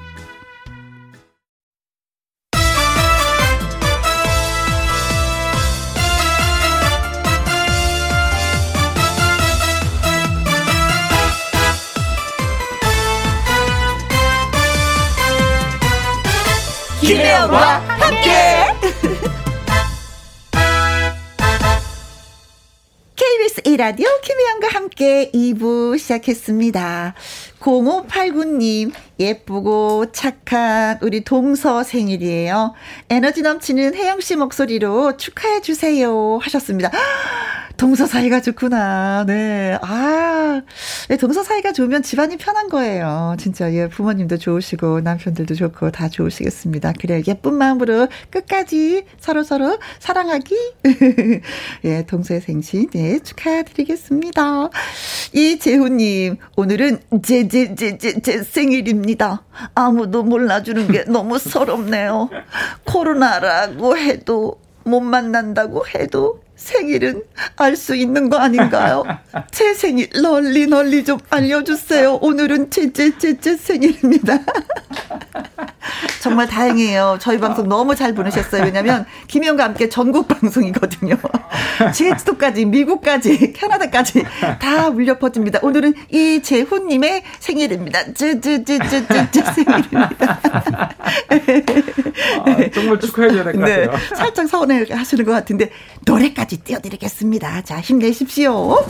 김혜영과 함께. <laughs> KBS 1라디오 김혜영과 함께 2부 시작했습니다. 0589님, 예쁘고 착한 우리 동서 생일이에요. 에너지 넘치는 혜영 씨 목소리로 축하해 주세요. 하셨습니다. <gasps> 동서 사이가 좋구나. 네. 아, 네, 동서 사이가 좋으면 집안이 편한 거예요. 진짜, 예, 부모님도 좋으시고, 남편들도 좋고, 다 좋으시겠습니다. 그래, 예쁜 마음으로 끝까지 서로서로 사랑하기. <laughs> 예, 동서의 생신, 네, 축하드리겠습니다. 이재훈님, 오늘은 제, 제, 제, 제, 제 생일입니다. 아무도 몰라주는 게 너무 서럽네요. 코로나라고 해도, 못 만난다고 해도 생일은 알 수 있는 거 아닌가요? 제 생일 널리 널리 좀 알려주세요. 오늘은 제제제제 생일입니다. <laughs> <laughs> 정말 다행이에요. 저희 방송 너무 잘 보내셨어요. 왜냐면 김희영과 함께 전국 방송이거든요. <laughs> 제주도까지 미국까지 캐나다까지 다 물려 퍼집니다. 오늘은 이재훈님의 생일입니다. 제제제제제 생일입니다. 아, 정말 축하해줘야 될 것 같아요. 네, 살짝 서운해 하시는 것 같은데 노래까지 띄워드리겠습니다. 자, 힘내십시오.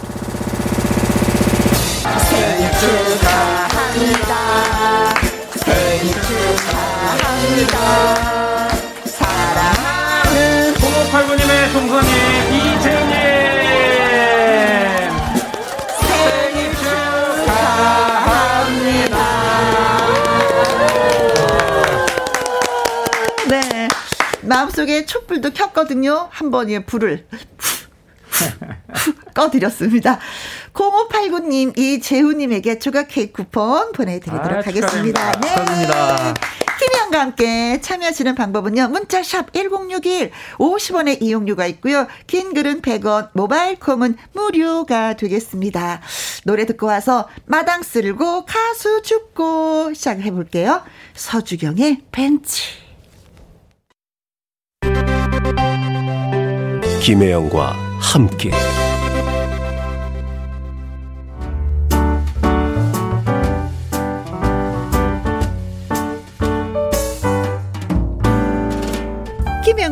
생일 축하합니다. 생일 축하합니다. 사랑하는 0589님의 동선이 이재님 생일 축하합니다. 네. 마음속에 촛불도 켰거든요. 한번 예 불을 <laughs> 꺼드렸습니다. 0589님, 이재훈님에게 조각 케이크 쿠폰 보내드리도록 아, 하겠습니다. 축하드립니다. 네. 축하드립니다. 김희영과 함께 참여하시는 방법은요. 문자샵 1061 50원의 이용료가 있고요. 긴 글은 100원, 모바일 콤은 무료가 되겠습니다. 노래 듣고 와서 마당 쓸고 가수 죽고 시작해 볼게요. 서주경의 벤치. 김혜영과 함께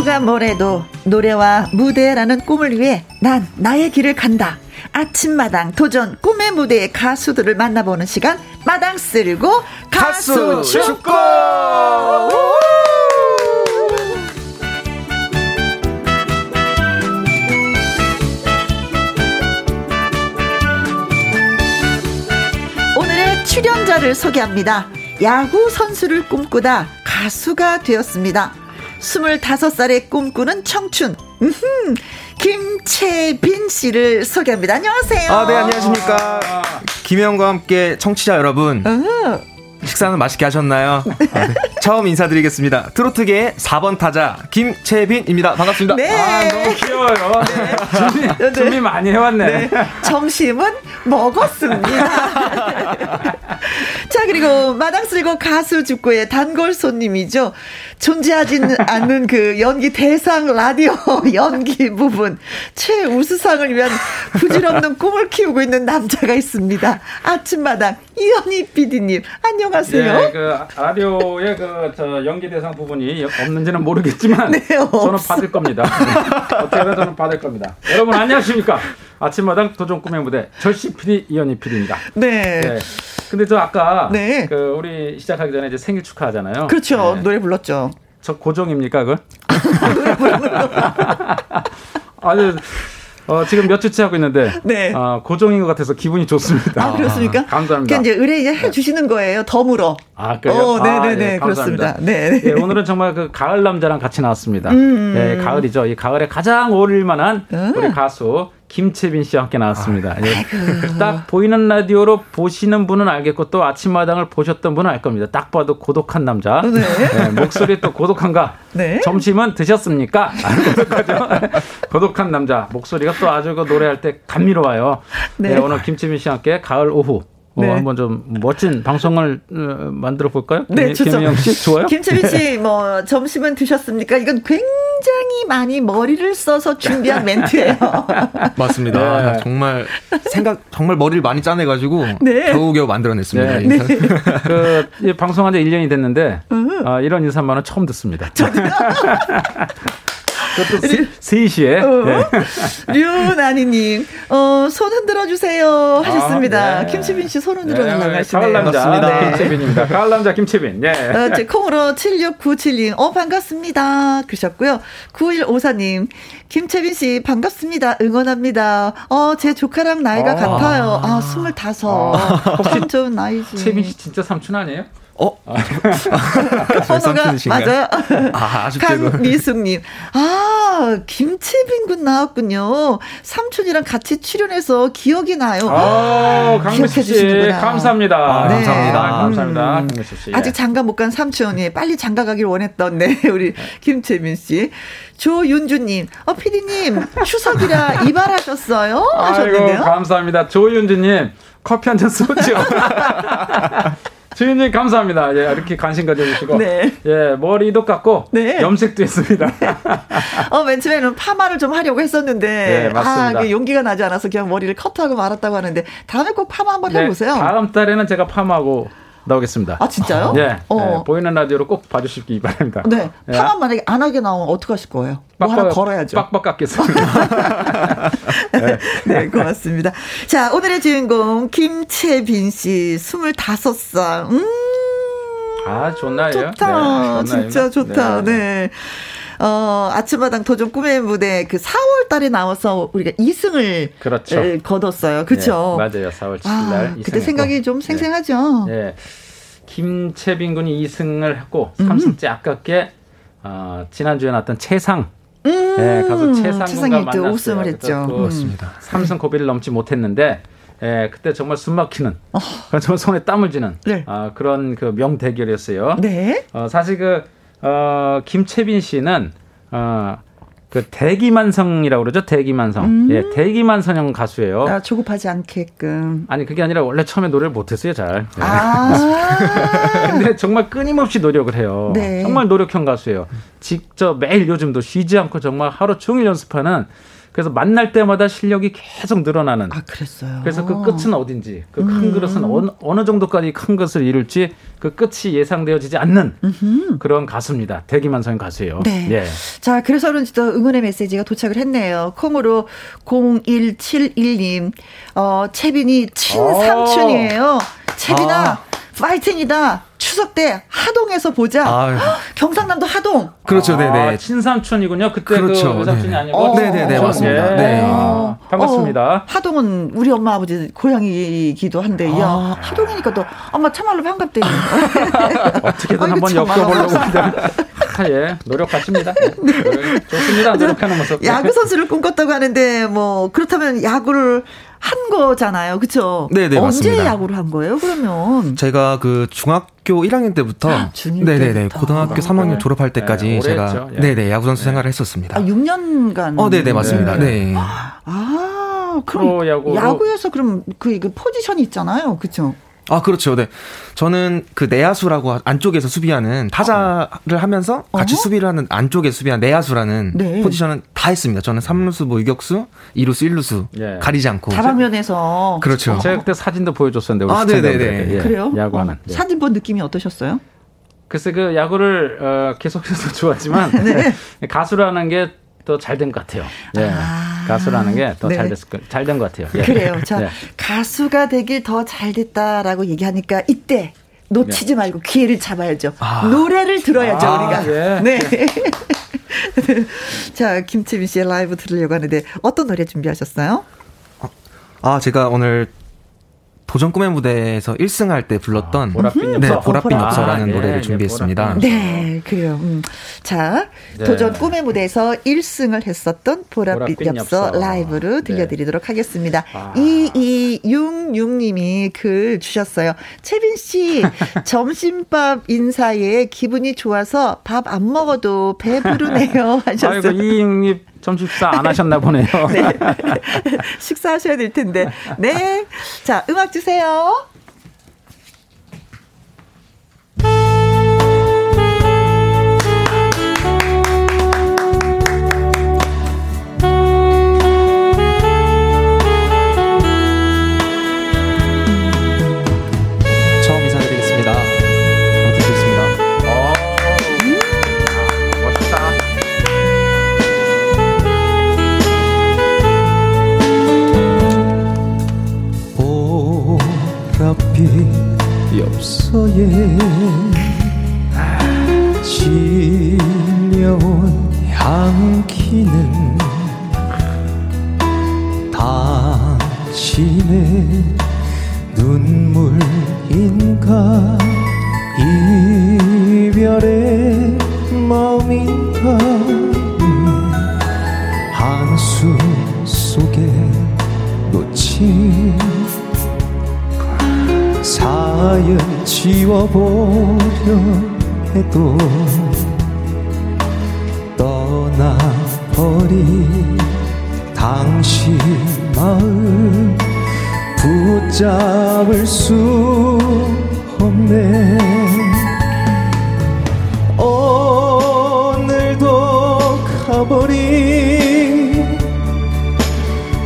누가 뭐래도 노래와 무대라는 꿈을 위해 난 나의 길을 간다. 아침마당 도전 꿈의 무대의 가수들을 만나보는 시간 마당 쓸고 가수, 가수 축구 오늘의 출연자를 소개합니다. 야구 선수를 꿈꾸다 가수가 되었습니다. 25살에 꿈꾸는 청춘. 김채빈 씨를 소개합니다. 안녕하세요. 아, 네, 안녕하십니까. 김혜영과 함께 청취자 여러분. 어허. 식사는 맛있게 하셨나요? 아, 네. 처음 인사드리겠습니다. 트로트계의 4번 타자 김채빈입니다. 반갑습니다. 네. 아, 너무 귀여워요. 네. 준비, 네. 준비 많이 해왔네. 네. 점심은 먹었습니다. <laughs> 자, 그리고 마당 쓸고 가수 죽고의 단골 손님이죠. 존재하지 않는 그 연기 대상 라디오 <laughs> 연기 부분 최우수상을 위한 부질없는 꿈을 키우고 있는 남자가 있습니다. 아침마당 이현희 PD님 안녕하세요. 네, 그 라디오의 그저 연기 대상 부분이 없는지는 모르겠지만 <laughs> 네, 저는 받을 겁니다. 어떻게든 저는 받을 겁니다. 여러분 안녕하십니까? 아침마당 도전 꿈의 무대 절시 PD 이현희 PD입니다. 네. 네. 근데 저 아까 네. 그 우리 시작하기 전에 이제 생일 축하하잖아요. 그렇죠. 네. 노래 불렀죠. 저 고정입니까, 그? <laughs> <laughs> 아니 어, 지금 몇 주째 하고 있는데 네. 어, 고정인 것 같아서 기분이 좋습니다. 아, 그렇습니까? 아, 감사합니다. 그러니까 이제 의뢰 해 주시는 거예요. 덤으로. 아, 그래요? 어, 네네네. 아, 네, 그렇습니다. 네. 네. 오늘은 정말 그 가을 남자랑 같이 나왔습니다. 음. 네, 가을이죠. 이 가을에 가장 어울릴 만한 음. 우리 가수 김채빈 씨와 함께 나왔습니다. 아, 예. 딱 보이는 라디오로 보시는 분은 알겠고 또 아침마당을 보셨던 분은 알 겁니다. 딱 봐도 고독한 남자. 네. 네, 목소리 또 고독한가? 네. 점심은 드셨습니까? <laughs> 고독한 남자. 목소리가 또 아주 그 노래할 때 감미로워요. 네. 네 오늘 김채빈 씨와 함께 가을 오후 어, 네. 한번 좀 멋진 방송을 어, 만들어 볼까요? 네, 김, 김영 씨 좋아요? 김채민 씨, 뭐 점심은 드셨습니까? 이건 굉장히 많이 머리를 써서 준비한 멘트예요. <laughs> 맞습니다. 네. 정말 생각 정말 머리를 많이 짜내 가지고 네. 겨우겨우 만들어냈습니다. 네. 네. <laughs> 그 방송한 지 1년이 됐는데 아, 이런 인사말은 처음 듣습니다. <laughs> 그것도 3시에. 어? 네. <laughs> 류나니님, 어, 손 흔들어 주세요. 하셨습니다. 아, 네. 김채빈 씨 손 흔들어 달라고 네, 하시네요. 가을 남자, 네. 김채빈입니다. 가을 남자 김채빈. 예. 어, 제 콩으로 7697님, 어, 반갑습니다. 그러셨고요. 9154님, 김채빈 씨, 반갑습니다. 응원합니다. 어, 제 조카랑 나이가 아. 같아요. 아, 25. 아. 참 좋은 나이지. 채빈 씨 진짜 삼촌 아니에요? 어? 번호가 맞아요. 아, 강미숙님. 아, 김채빈 군 나왔군요. 삼촌이랑 같이 출연해서 기억이 나요. 아, 강미숙 씨. 감사합니다. 아, 네. 감사합니다. 아, 감사합니다. 강미숙 씨. 아직 장가 못 간 삼촌이 <laughs> 빨리 장가 가길 원했던 네, 우리 김채빈 씨. 조윤주님, 어, 피디님, 추석이라 <laughs> 이발하셨어요? 하셨는데요. 아이고, 감사합니다. 조윤주님, 커피 한 잔 쏘죠. <laughs> 주인님 감사합니다. 예, 이렇게 관심 가져주시고. 네. 예, 머리도 깎고. 네. 염색도 했습니다. 어, 맨 처음에는 파마를 좀 하려고 했었는데. 네, 맞습니다. 아, 용기가 나지 않아서 그냥 머리를 커트하고 말았다고 하는데, 다음에 꼭 파마 한번 네, 해보세요. 다음 달에는 제가 파마하고 나오겠습니다. 아 진짜요? 네, 어. 네, 보이는 라디오로 꼭 봐주시기 바랍니다. 네, 네. 파마 만약에 안 하게 나오면 어떡 하실 거예요? 뭐 빡빡, 하나 걸어야죠. 빡빡 깎겠습니다. <laughs> 네. 네, 고맙습니다. 자, 오늘의 주인공 김채빈 씨, 25살. 음. 아, 좋나요? 좋다. 네, 진짜 좋다. 네. 네. 어, 아침마당 도전 꿈의 무대 그 4월 달에 나와서 우리가 2승을 그렇죠. 거뒀어요. 그렇죠? 네, 맞아요. 4월 7일 날. 아, 그때 생각이 좀 생생하죠. 네. 네. 김채빈 군이 2승을 했고 음. 3승째 아깝게 어, 지난주에 나왔던 최상 음~ 네, 가수 최상군과 만났어요. 우승을 했죠. 그렇습니다. 3승 고비를 넘지 못했는데 예, 그때 정말 숨막히는 어. 정말 손에 땀을 쥐는 네. 어, 그런 그 명대결이었어요. 네. 어, 사실 그 어, 김채빈 씨는 어, 그 대기만성이라고 그러죠. 대기만성. 음. 예, 대기만성형 가수예요. 아, 조급하지 않게끔. 아니 그게 아니라 원래 처음에 노래를 못했어요, 잘. 예. 아. <laughs> 근데 정말 끊임없이 노력을 해요. 네. 정말 노력형 가수예요. 직접 매일 요즘도 쉬지 않고 정말 하루 종일 연습하는 그래서 만날 때마다 실력이 계속 늘어나는. 아, 그랬어요. 그래서 그 끝은 어딘지, 그큰 음. 그릇은 어느, 어느 정도까지 큰 것을 이룰지 그 끝이 예상되어지지 않는 음흠. 그런 가수입니다. 대기만성 가수예요. 네. 예. 자, 그래서 그런지 또 응원의 메시지가 도착을 했네요. 콩으로 0171님, 어, 채빈이 친삼촌이에요. 채빈아, 아. 파이팅이다. 추석 때 하동에서 보자. 경상남도 하동. 그렇죠, 네네. 아, 친삼촌이군요. 그때 그 그렇죠, 그 삼촌이 네. 아니고. 어, 네네네, 어, 맞습니다. 예. 네. 아, 반갑습니다. 어, 하동은 우리 엄마 아버지 고향이기도 한데, 아. 야 하동이니까 또 엄마 참말로 반갑대. <laughs> 어떻게든 한번 엮어보려고. 아, 예, 노력하십니다. 네. 좋습니다. 노력하는 모습. 야구 선수를 꿈꿨다고 하는데, 뭐, 그렇다면 야구를 한 거잖아요. 그쵸? 네네, 언제 맞습니다. 야구를 한 거예요, 그러면? 제가 그 중학교 1학년 때부터. 아, 네네네. 고등학교 3학년 졸업할 때까지 네, 제가. 예. 네네, 야구선수 네. 생활을 했었습니다. 아, 6년간? 어, 네네, 맞습니다. 네. 네. 아, 그럼. 야구에서 그럼 그, 그 포지션이 있잖아요. 그쵸? 아, 그렇죠. 네. 저는 그 내야수라고 안쪽에서 수비하는 타자를 하면서 같이 어? 수비를 하는 안쪽에 수비하는 내야수라는 네. 포지션은 다 했습니다. 저는 3루수, 뭐 유격수, 2루수, 1루수 예. 가리지 않고 다방면에서 그렇죠. 제가 그때 사진도 보여줬었는데 아, 네네네. 예. 그래요? 야구하는. 어, 네. 사진 본 느낌이 어떠셨어요? 글쎄 그 야구를 어, 계속해서 <laughs> 좋았지만 네. <laughs> 가수라는 게 더 잘 된 것 같아요. 예. 아. 가수라는 게 더잘 네. 됐을 잘된 것 같아요. 예. 그래요. 자, 네. 가수가 되길 더 잘 됐다라고 얘기하니까 이때 놓치지 네. 말고 기회를 잡아야죠. 아. 노래를 들어야죠, 아, 우리가. 예. 네. <laughs> 자, 김채민 씨의 라이브 들으려고 하는데 어떤 노래 준비하셨어요? 아, 제가 오늘 도전 꿈의 무대에서 1승할 때 불렀던 아, 보랏빛 엽서, 네, 보랏빛 엽서라는 아, 네, 노래를 네, 준비했습니다. 네, 그래요. 음. 자, 네. 도전 꿈의 무대에서 1승을 했었던 보랏빛, 보랏빛 엽서, 엽서 라이브로 네. 들려드리도록 하겠습니다. 아. 2266님이 글 주셨어요. 채빈 씨, <laughs> 점심밥 인사에 기분이 좋아서 밥 안 먹어도 배부르네요. <laughs> 하셨어요. 아이고, 이육님 점심 식사 안 하셨나 보네요. <laughs> 네. <laughs> 식사하셔야 될 텐데. 네. 자, 음악 주세요. 실려온 향기는 당신의 눈물인가? 이별의 마음인가? 한숨 속에 놓친 사연 지워보려 해도 떠나버린 당신 마음 붙잡을 수 없네. 오늘도 가버린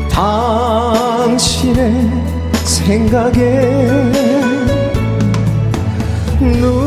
당신의 생각에 눈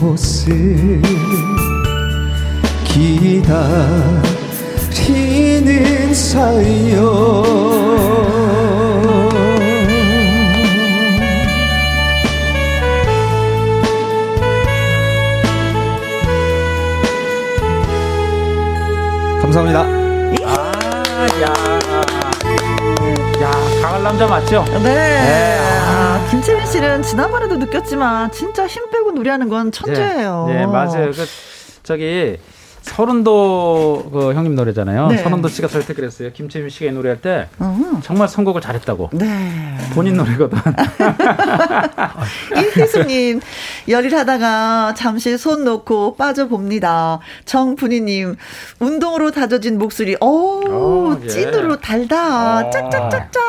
모습 기다리는 사이요 감사합니다. 아, 야. 야, 강할 남자 맞죠? 네. 네. 아, 김채민 씨는 지난번에도 느꼈지만 진짜 힘 노래하는 건 천재예요. 네, 네, 맞아요. 그 저기 서른도 그 형님 노래잖아요. 네. 서른도 씨가 절대 그랬어요. 김채민 씨가 이 노래할 때 어허. 정말 선곡을 잘했다고. 네. 본인 노래거든. <laughs> 이희수님, 열일하다가 잠시 손 놓고 빠져 봅니다. 정분희님, 운동으로 다져진 목소리, 어우, 어, 예. 찐으로 달다. 어. 짝짝짝짝.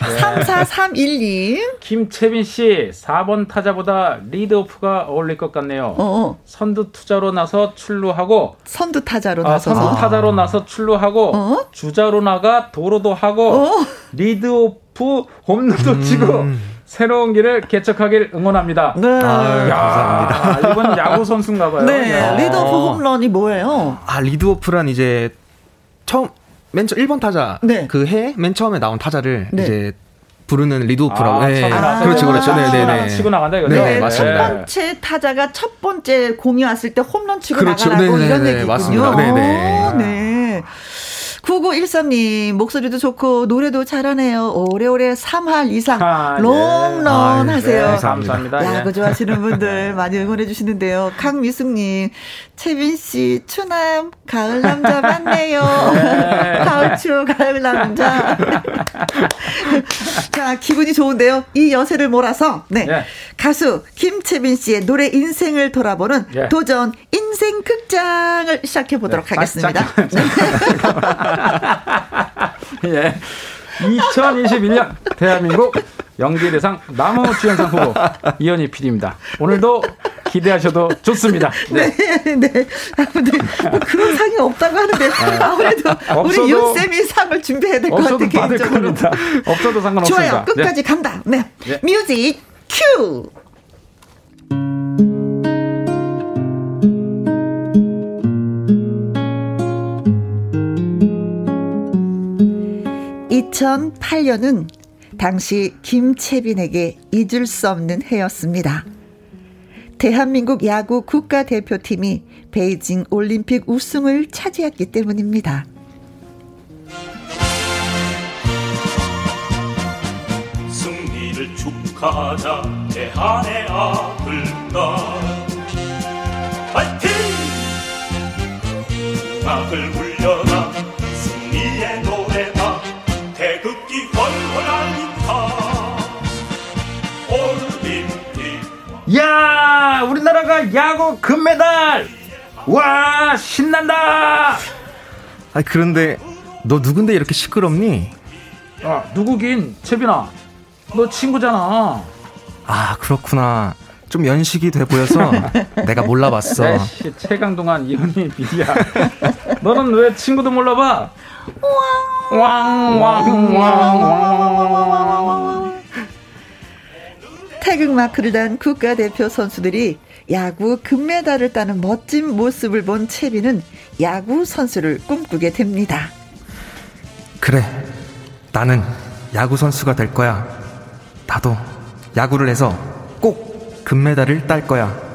네. 3431님, 김채민 씨 4번 타자보다 leadoff가 어울릴 것 같네요. 어, 어, 선두 타자로 나서 출루하고 선두 타자로 아, 나서서. 선두 타자로 나서 출루하고 어? 주자로 나가 도루도 하고 어? leadoff 홈런도 치고 새로운 길을 개척하길 응원합니다. 네. 아유, 감사합니다. 야, 이번 야구 선수인가 봐요. 네, 야. leadoff 홈런이 뭐예요? 아 leadoff란 이제 처음 맨 처음 1번 타자 네. 그해 맨 처음에 나온 타자를 네. 이제 부르는 리드오프라고. 아, 네. 나와서 그렇죠, 그렇죠. 아, 네, 네, 네. 치고 나간다 이거죠. 네, 맞습니다. 첫 번째 타자가 첫 번째 공이 왔을 때 홈런 치고 그렇죠. 나가라고 네, 네, 이런 네, 얘기군요. 맞습니다. 네, 네. 오, 네. 9913님, 목소리도 좋고, 노래도 잘하네요. 오래오래 3할 이상, 아, 예. 롱런 아, 예. 하세요. 네, 감사합니다. 예. 야구 좋아하시는 분들 <laughs> 많이 응원해주시는데요. 강미숙님, 채빈씨, 추남, 가을 남자 맞네요. 가을 추, 가을 남자. <laughs> 자, 기분이 좋은데요. 이 여세를 몰아서, 네. 예. 가수 김채빈 씨의 노래 인생을 돌아보는 예. 도전 인생 극장을 시작해 보도록 네, 하겠습니다. <laughs> <laughs> 예. 2021년 대한민국 연기대상 나무주연상 후보 이현희 PD입니다. 오늘도 기대하셔도 좋습니다. 네. <laughs> 네, 네. 아무튼 뭐 그런 상이 없다고 하는데 아무래도 우리 없어도- 윤 쌤이 상을 준비해야 될 것 같아 없어도 받을 개인적으로. 겁니다. 없어도 상관없습니다. 좋아요. 끝까지 간다. 네. 네. 뮤직 큐! (2008년은) 당시 김채빈에게 잊을 수 없는 해였습니다. 대한민국 야구 국가대표팀이 베이징 올림픽 우승을 차지했기 때문입니다. 승리를 축하하자 대한의 아들딸 파이팅! 악을 울려라 야 우리나라가 야구 금메달! 와 신난다! 아 그런데 너 누군데 이렇게 시끄럽니? 아 누구긴? 채빈아 너 친구잖아. 아 그렇구나. 좀 연식이 돼 보여서 <laughs> 내가 몰라봤어. 에이씨, 최강동안 이현희 비디야 너는 왜 친구도 몰라봐? 왕왕왕왕왕왕왕. 태극 마크를 단 국가대표 선수들이 야구 금메달을 따는 멋진 모습을 본 채비는 야구 선수를 꿈꾸게 됩니다. 그래, 나는 야구 선수가 될 거야. 나도 야구를 해서 꼭 금메달을 딸 거야.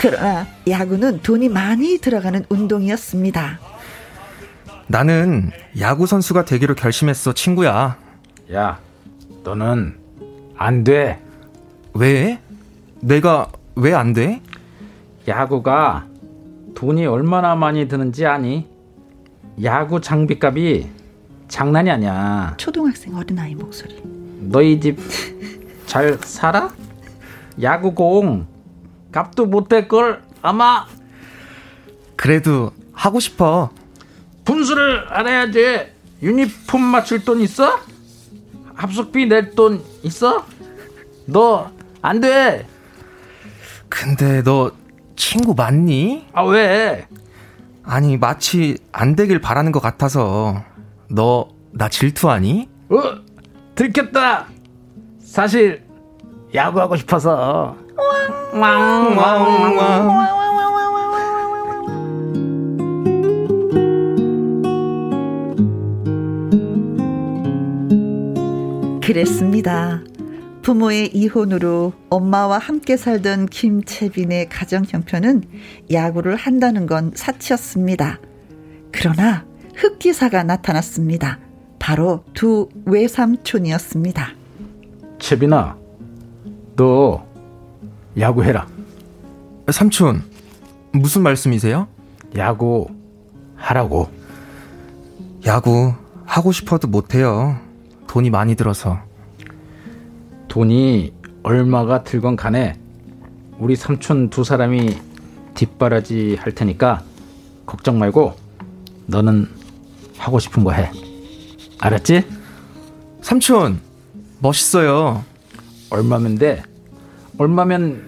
그러나 야구는 돈이 많이 들어가는 운동이었습니다. 나는 야구 선수가 되기로 결심했어, 친구야. 야, 너는 안 돼. 왜? 내가 왜 안 돼? 야구가 돈이 얼마나 많이 드는지 아니? 야구 장비값이 장난이 아니야. 초등학생 어린아이 목소리. 너희 집 잘 살아? 야구공 값도 못될걸 아마 그래도 하고 싶어. 분수를 알아야지. 유니폼 맞출 돈 있어? 합숙비 낼 돈 있어? 너 안 돼. 근데 너 친구 맞니? 아 왜? 아니 마치 안 되길 바라는 것 같아서 너 나 질투하니? 어 들켰다. 사실 야구하고 싶어서. 그랬습니다. 부모의 이혼으로 엄마와 함께 살던 김채빈의 가정 형편은 야구를 한다는 건 사치였습니다. 그러나 흑기사가 나타났습니다. 바로 두 외삼촌이었습니다. 채빈아, 너 야구해라. 삼촌, 무슨 말씀이세요? 야구 하라고. 야구 하고 싶어도 못해요. 돈이 많이 들어서. 돈이 얼마가 들건 간에 우리 삼촌 두 사람이 뒷바라지 할 테니까 걱정 말고 너는 하고 싶은 거 해. 알았지? 삼촌, 멋있어요. 얼마면 돼? 얼마면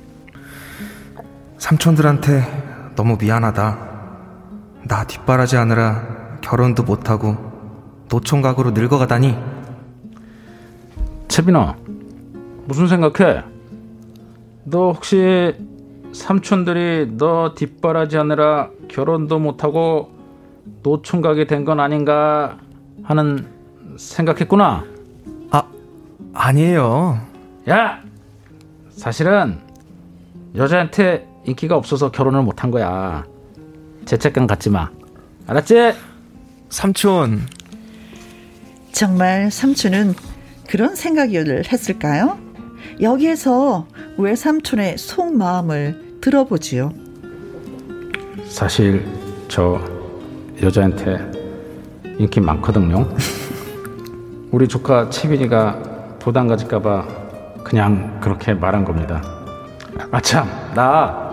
삼촌들한테 너무 미안하다. 나 뒷바라지 하느라 결혼도 못하고 노총각으로 늙어가다니. 채빈아, 무슨 생각해? 너 혹시 삼촌들이 너 뒷바라지 하느라 결혼도 못하고 노총각이 된 건 아닌가 하는 생각했구나. 아, 아니에요. 야! 사실은 여자한테 인기가 없어서 결혼을 못한 거야. 죄책감 갖지 마. 알았지? 삼촌. 정말 삼촌은 그런 생각을 했을까요? 여기에서 외삼촌의 속마음을 들어보지요. 사실 저 여자한테 인기 많거든요. <laughs> 우리 조카 채빈이가 부담 가질까봐 그냥 그렇게 말한 겁니다. 아참 나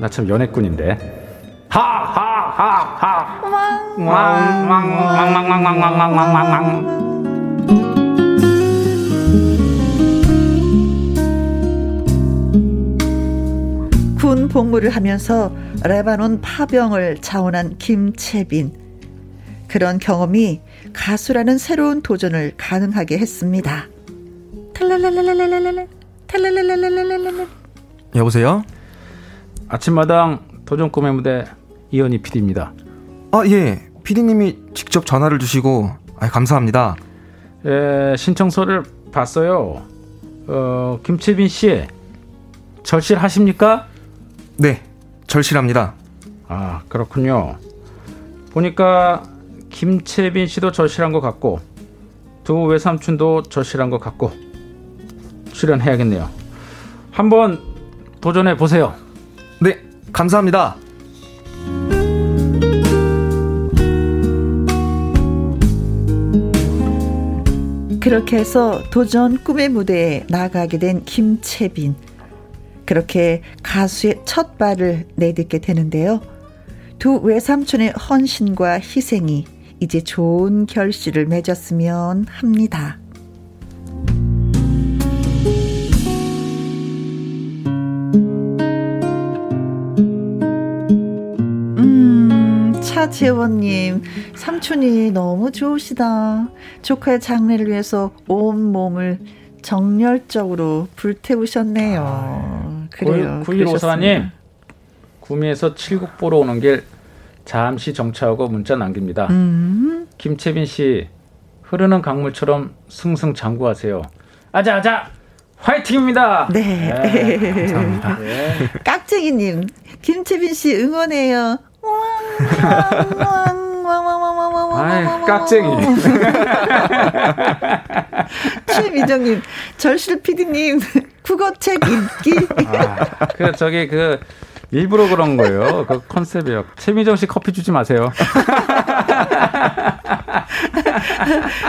나 참 연애꾼인데. 하하하하. 군 복무를 하면서 레바논 파병을 자원한 김채빈. 그런 경험이 가수라는 새로운 도전을 가능하게 했습니다. 탈랄랄랄랄랄랄랄 탈랄랄랄랄랄랄 여보세요? 아침마당 도전 꿈의 무대 이현희 PD입니다. 아, 예. 피디님이 직접 전화를 주시고 아, 감사합니다. 예, 신청서를 봤어요. 어, 김채빈 씨 절실하십니까? 네. 절실합니다. 아, 그렇군요. 보니까 김채빈 씨도 절실한 것 같고 두 외삼촌도 절실한 것 같고 출연해야겠네요. 한번 도전해 보세요. 네. 감사합니다. 그렇게 해서 도전 꿈의 무대에 나가게 된 김채빈. 그렇게 가수의 첫 발을 내딛게 되는데요. 두 외삼촌의 헌신과 희생이 이제 좋은 결실을 맺었으면 합니다. 차재원님, 삼촌이 너무 좋으시다. 조카의 장래를 위해서 온 몸을 정열적으로 불태우셨네요. 아, 그래요. 9154님, 구미에서 칠곡 보러 오는 길 잠시 정차하고 문자 남깁니다. 음. 김채빈 씨, 흐르는 강물처럼 승승장구하세요. 아자, 아자! 화이팅입니다. 네. 네 감사합니다. 네. <laughs> 깍쟁이님, 김채빈 씨 응원해요. 아이, 깍쟁이. 최미정님, 절실 PD님, 국어책 읽기. 아, 그, 저기, 그, 일부러 그런 거예요. 그 컨셉이요. 최미정 씨 커피 주지 마세요.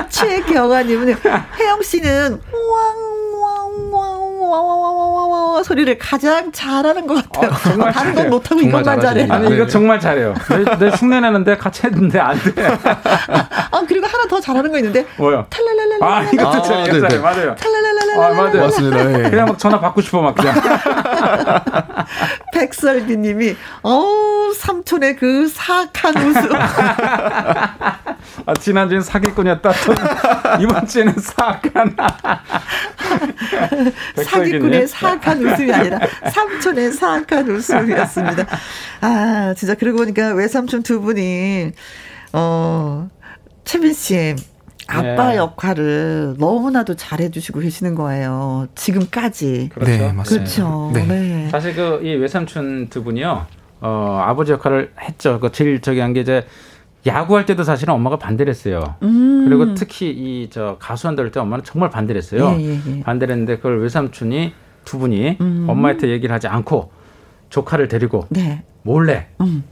최경아님은 혜영 씨는 왕 왕 왕 왕 왕 소리를 가장 잘하는 것 같아요. 어, 정말 다른 건 못하고 이것만 잘해. 아니 이거 정말 잘해요. 내, 내 흉내 내는데 같이 했는데 안 돼. 아 그리고 하나 더 잘하는 거 있는데. 뭐요? 탈랄랄랄라. 아 이것도 아, 잘해. 네, 네. 맞아요. 탈랄랄랄라. 아 맞아요. 맞습니다. 네. 그냥 막 전화 받고 싶어 막 그냥. 백설비 님이 어 삼촌의 그 사악한 웃음. 아, 지난주엔 사기꾼이었다. <laughs> 이번 주에는 사악한. 사기꾼의 사악한 웃음이 아니라 삼촌의 사악한 웃음이었습니다. 아, 진짜 그러고 보니까 외삼촌 두 분이, 어, 최빈 씨. 아빠 네. 역할을 너무나도 잘해주시고 계시는 거예요. 지금까지. 그렇죠. 네, 맞습니다. 그렇죠. 네. 네. 사실 그 이 외삼촌 두 분이요, 어, 아버지 역할을 했죠. 그 제일 저기 한 게 이제 야구할 때도 사실은 엄마가 반대를 했어요. 음. 그리고 특히 이 저 가수 한다 할 때 엄마는 정말 반대를 했어요. 예, 예, 예. 반대를 했는데 그걸 외삼촌이 두 분이 음. 엄마한테 얘기를 하지 않고 조카를 데리고 네. 몰래 음.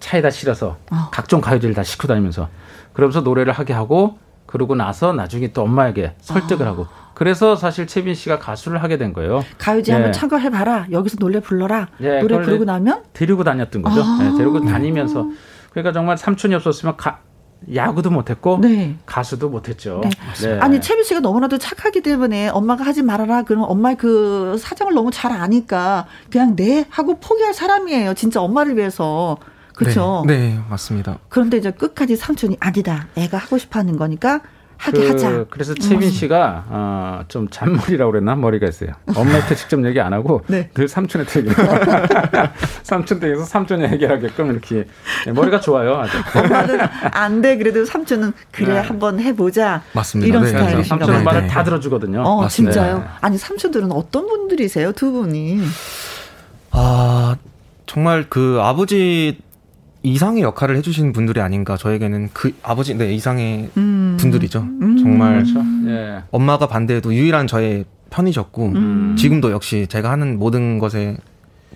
차에다 실어서 어. 각종 가요제를 다 싣고 다니면서 그러면서 노래를 하게 하고 그러고 나서 나중에 또 엄마에게 설득을 어. 하고 그래서 사실 채빈 씨가 가수를 하게 된 거예요. 가요제 네. 한번 참가해 봐라. 여기서 노래 불러라. 네, 노래 부르고 나면 데리고 다녔던 거죠. 아. 네, 데리고 다니면서 그러니까 정말 삼촌이 없었으면 가, 야구도 못했고 네. 가수도 못했죠. 네. 네. 아니 채비 씨가 너무나도 착하기 때문에 엄마가 하지 말아라 그러면 엄마의 그 사정을 너무 잘 아니까 그냥 네 하고 포기할 사람이에요. 진짜 엄마를 위해서. 그렇죠. 네, 네, 맞습니다. 그런데 이제 끝까지 삼촌이 아니다. 애가 하고 싶어 하는 거니까 하게 그, 하자. 그래서 채빈 씨가 어, 좀 잔머리라고 그랬나 머리가 있어요. 엄마한테 직접 얘기 안 하고 네. 늘 삼촌한테 얘기. <laughs> 삼촌 댁에서 삼촌이 해결하게끔 이렇게 네, 머리가 좋아요. 아주. 엄마는 안 돼. 그래도 삼촌은 그래 네. 한번 해보자. 맞습니다. 이런 네. 스타일이신가 삼촌 은 말을 다 들어주거든요. 어, 맞습니다. 진짜요? 아니 삼촌들은 어떤 분들이세요, 두 분이? 아 정말 그 아버지 이상의 역할을 해주신 분들이 아닌가 저에게는 그 아버지 네 이상의 음. 분들이죠 음. 정말 그렇죠. 예. 엄마가 반대해도 유일한 저의 편이셨고 음. 지금도 역시 제가 하는 모든 것에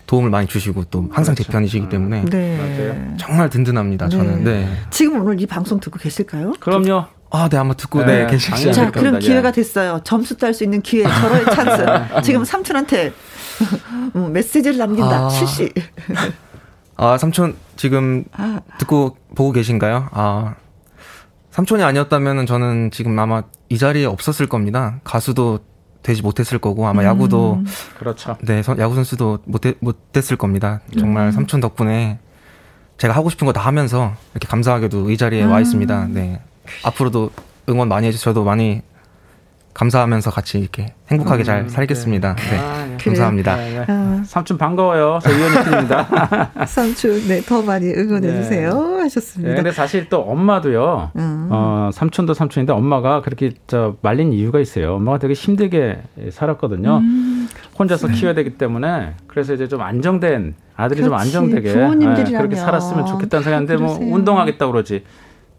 도움을 많이 주시고 또 항상 제 편이시기 음. 때문에 네. 정말 든든합니다. 저는 네. 지금 오늘 이 방송 듣고 계실까요? 그럼요. 아, 네, 아마 듣고 네, 네, 자, 않을까. 그럼 겁니다. 기회가 예. 됐어요. 점수 딸 수 있는 기회, 절호의 <laughs> 찬스. 지금 삼촌한테 <laughs> 음, 메시지를 남긴다. 아. 실시. <laughs> 아, 삼촌 지금 아. 듣고 보고 계신가요? 아. 삼촌이 아니었다면 저는 지금 아마 이 자리에 없었을 겁니다. 가수도 되지 못했을 거고 아마 야구도 그렇죠. 네, 선- 야구 선수도 못해, 못됐을 겁니다. 정말 삼촌 덕분에 제가 하고 싶은 거 다 하면서 이렇게 감사하게도 이 자리에 와 있습니다. 네. 앞으로도 응원 많이 해주셔도 많이 감사하면서 같이 이렇게 행복하게 잘 살겠습니다. 네. 아, 예. 감사합니다. 네, 네. 아, 삼촌 반가워요. 저 이현희 팀입니다. <laughs> 삼촌, 네, 더 많이 응원해주세요. 네, 하셨습니다. 근데 사실 또 엄마도요. 음. 어, 삼촌도 삼촌인데 엄마가 그렇게 저 말린 이유가 있어요. 엄마가 되게 힘들게 살았거든요. 음. 혼자서 키워야 되기 때문에 그래서 이제 좀 안정된 아들이 좀 그렇지. 안정되게 부모님들이라면 예, 그렇게 살았으면 좋겠다는 생각인데 뭐 그러세요. 운동하겠다 그러지.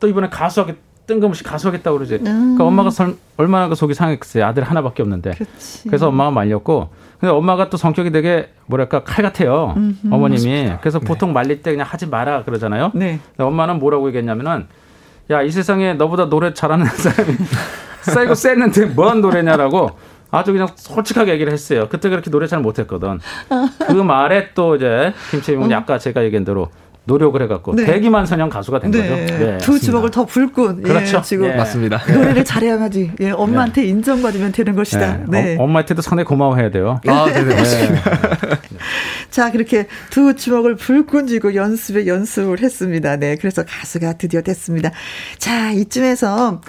또 이번에 가수하겠 뜬금없이 가수하겠다 그러지. 음. 그러니까 엄마가 설- 얼마나 그 속이 상했겠어요. 아들 하나밖에 없는데. 그렇지. 그래서 엄마가 말렸고 근데 엄마가 또 성격이 되게 뭐랄까 칼 같아요 어머님이 그래서 보통 말릴 때 그냥 하지 마라 그러잖아요 네. 근데 엄마는 뭐라고 얘기했냐면은 야 이 세상에 너보다 노래 잘하는 <laughs> 사람이 세고 쎘는데 뭐한 노래냐라고 아주 그냥 솔직하게 얘기를 했어요 그때 그렇게 노래 잘 못했거든 그 말에 또 이제 김채민 군이 아까 제가 얘기한 대로 노력을 해갖고 네. 대기만선형 가수가 된 네. 거죠 네. 두 주먹을 더 불끈. 그렇죠. 예, 지금 예. 맞습니다. 노래를 잘해야지. 예, 엄마한테 인정받으면 되는 것이다. 네. 네. 어, 엄마한테도 상당히 고마워해야 돼요 아, 네네. 맞습니다. <laughs> 자, 그렇게 두 주먹을 불끈 쥐고 연습에 연습을 했습니다. 네. 그래서 가수가 드디어 됐습니다. 자, 이쯤에서,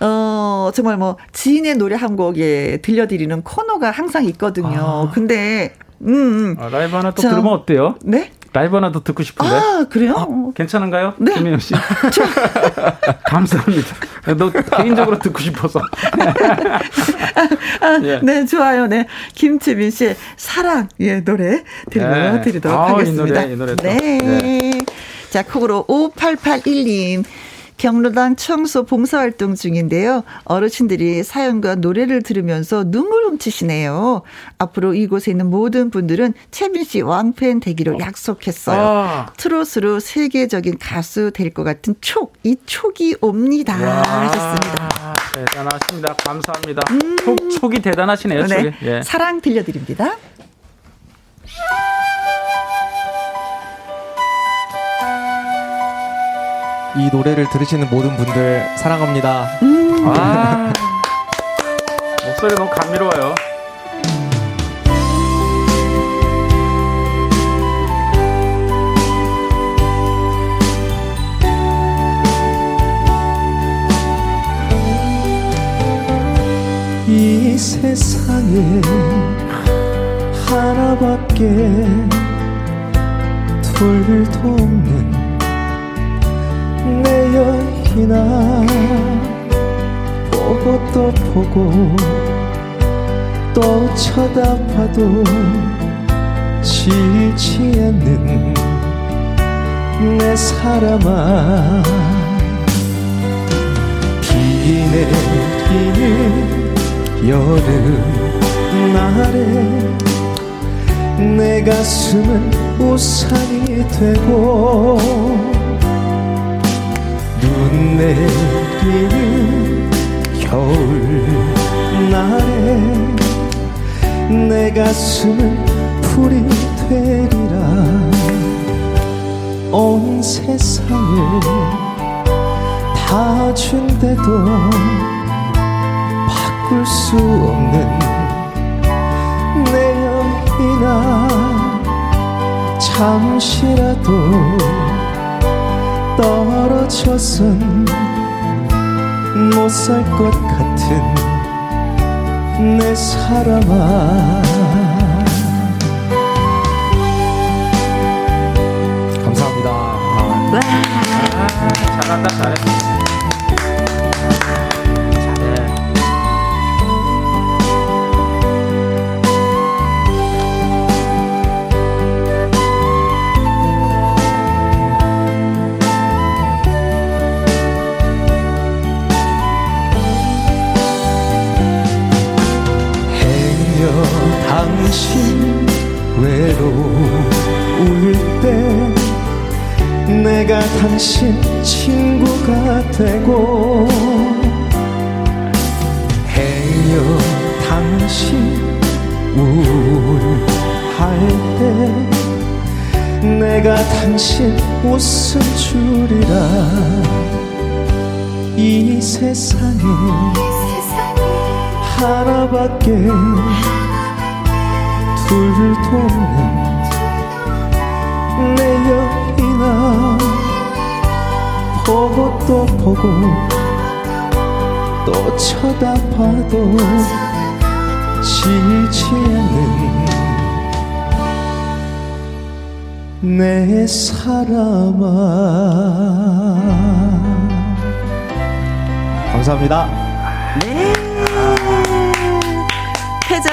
어, 정말 뭐, 지인의 노래 한 곡에 들려드리는 코너가 항상 있거든요. 근데, 음, 음. 아, 라이브 하나 또 자. 들으면 어때요? 네? 라이브 하나 더 듣고 싶은데 아, 그래요? 어, 괜찮은가요? 네. 김민영 씨. <laughs> <laughs> 감사합니다. 너 개인적으로 듣고 싶어서. 아, 예. 네, 좋아요. 네. 김채민 씨의 사랑, 예, 노래 들려드리도록 네. 아, 이 하겠습니다. 노래, 이 노래 또. 네. 네. 자, 콩으로 5881님. 경로당 청소 봉사활동 중인데요. 어르신들이 사연과 노래를 들으면서 눈물 훔치시네요. 앞으로 이곳에 있는 모든 분들은 채민 씨 왕팬 되기로 약속했어요. 아. 트롯으로 세계적인 가수 될 것 같은 촉, 이 촉이 옵니다. 하셨습니다. 아, 대단하십니다. 감사합니다. 촉, 촉이 대단하시네요. 네. 예. 사랑 들려드립니다. 이 노래를 들으시는 모든 분들 사랑합니다. 아. <laughs> 목소리 너무 감미로워요. 이 세상에 하나밖에 둘도 없는 내 여인아 보고 또 보고 또 쳐다봐도 지지 않는 내 사람아. 비 내리는 여름 날에 내 가슴은 우산이 되고 눈 내리는 겨울 날에 내 가슴은 풀이 되리라. 온 세상을 다 준대도 바꿀 수 없는 내 여인아 잠시라도 떨어져선 못 살 것 같은 내 사람아 감사합니다. 아. 잘한다, 잘해. 잘 당신 외로울 때 내가 당신 친구가 되고 행여 당신 울할 때 내가 당신 웃음 줄이라. 이 세상에 하나밖에 둘도 없는 내 여인아 보고 또 보고 또 쳐다봐도 지지 않는 내 사람아. 감사합니다.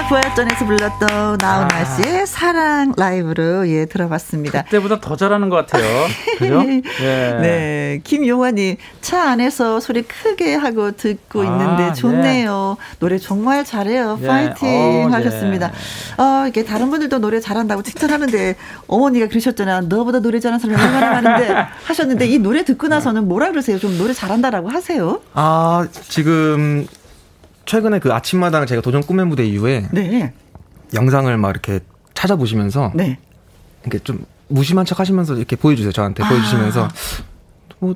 부활전에서 불렀던 나훈아 아. 씨의 사랑 라이브로 예 들어봤습니다. 그때보다 더 잘하는 것 같아요. 그죠? 예. <laughs> 네. 김용환님 차 안에서 소리 크게 하고 듣고 아, 있는데 좋네요. 네. 노래 정말 잘해요. 예. 파이팅 어, 예. 하셨습니다. 예. 어, 이게 다른 분들도 노래 잘한다고 칭찬하는데 어머니가 그러셨잖아. 너보다 노래 잘하는 사람이 얼마나 많은데 <laughs> 하셨는데 이 노래 듣고 나서는 뭐라 그러세요? 좀 노래 잘한다라고 하세요? 아 지금 최근에 그 아침마당을 제가 도전 꿈의 무대 이후에 네. 영상을 막 이렇게 찾아보시면서 네. 이렇게 좀 무심한 척 하시면서 이렇게 보여주세요 저한테 아. 보여주시면서 뭐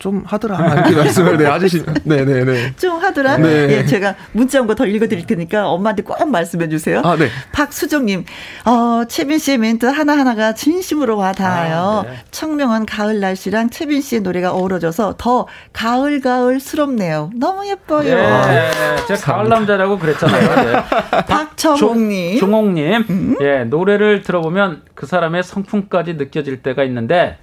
좀 하더라 이렇게 말씀을 네 하시시 네네네 네. 좀 하더라 네. 예 제가 문자 온 거 더 읽어드릴 테니까 엄마한테 꼭 말씀해 주세요 아, 네. 박수정님 어 채빈 씨의 멘트 하나 하나가 진심으로 와 닿아요 아, 네. 청명한 가을 날씨랑 채빈 씨의 노래가 어우러져서 더 가을 가을스럽네요 너무 예뻐요 네. 제가 가을 남자라고 그랬잖아요 네. <laughs> 박정홍님 종홍님 음? 예 노래를 들어보면 그 사람의 성품까지 느껴질 때가 있는데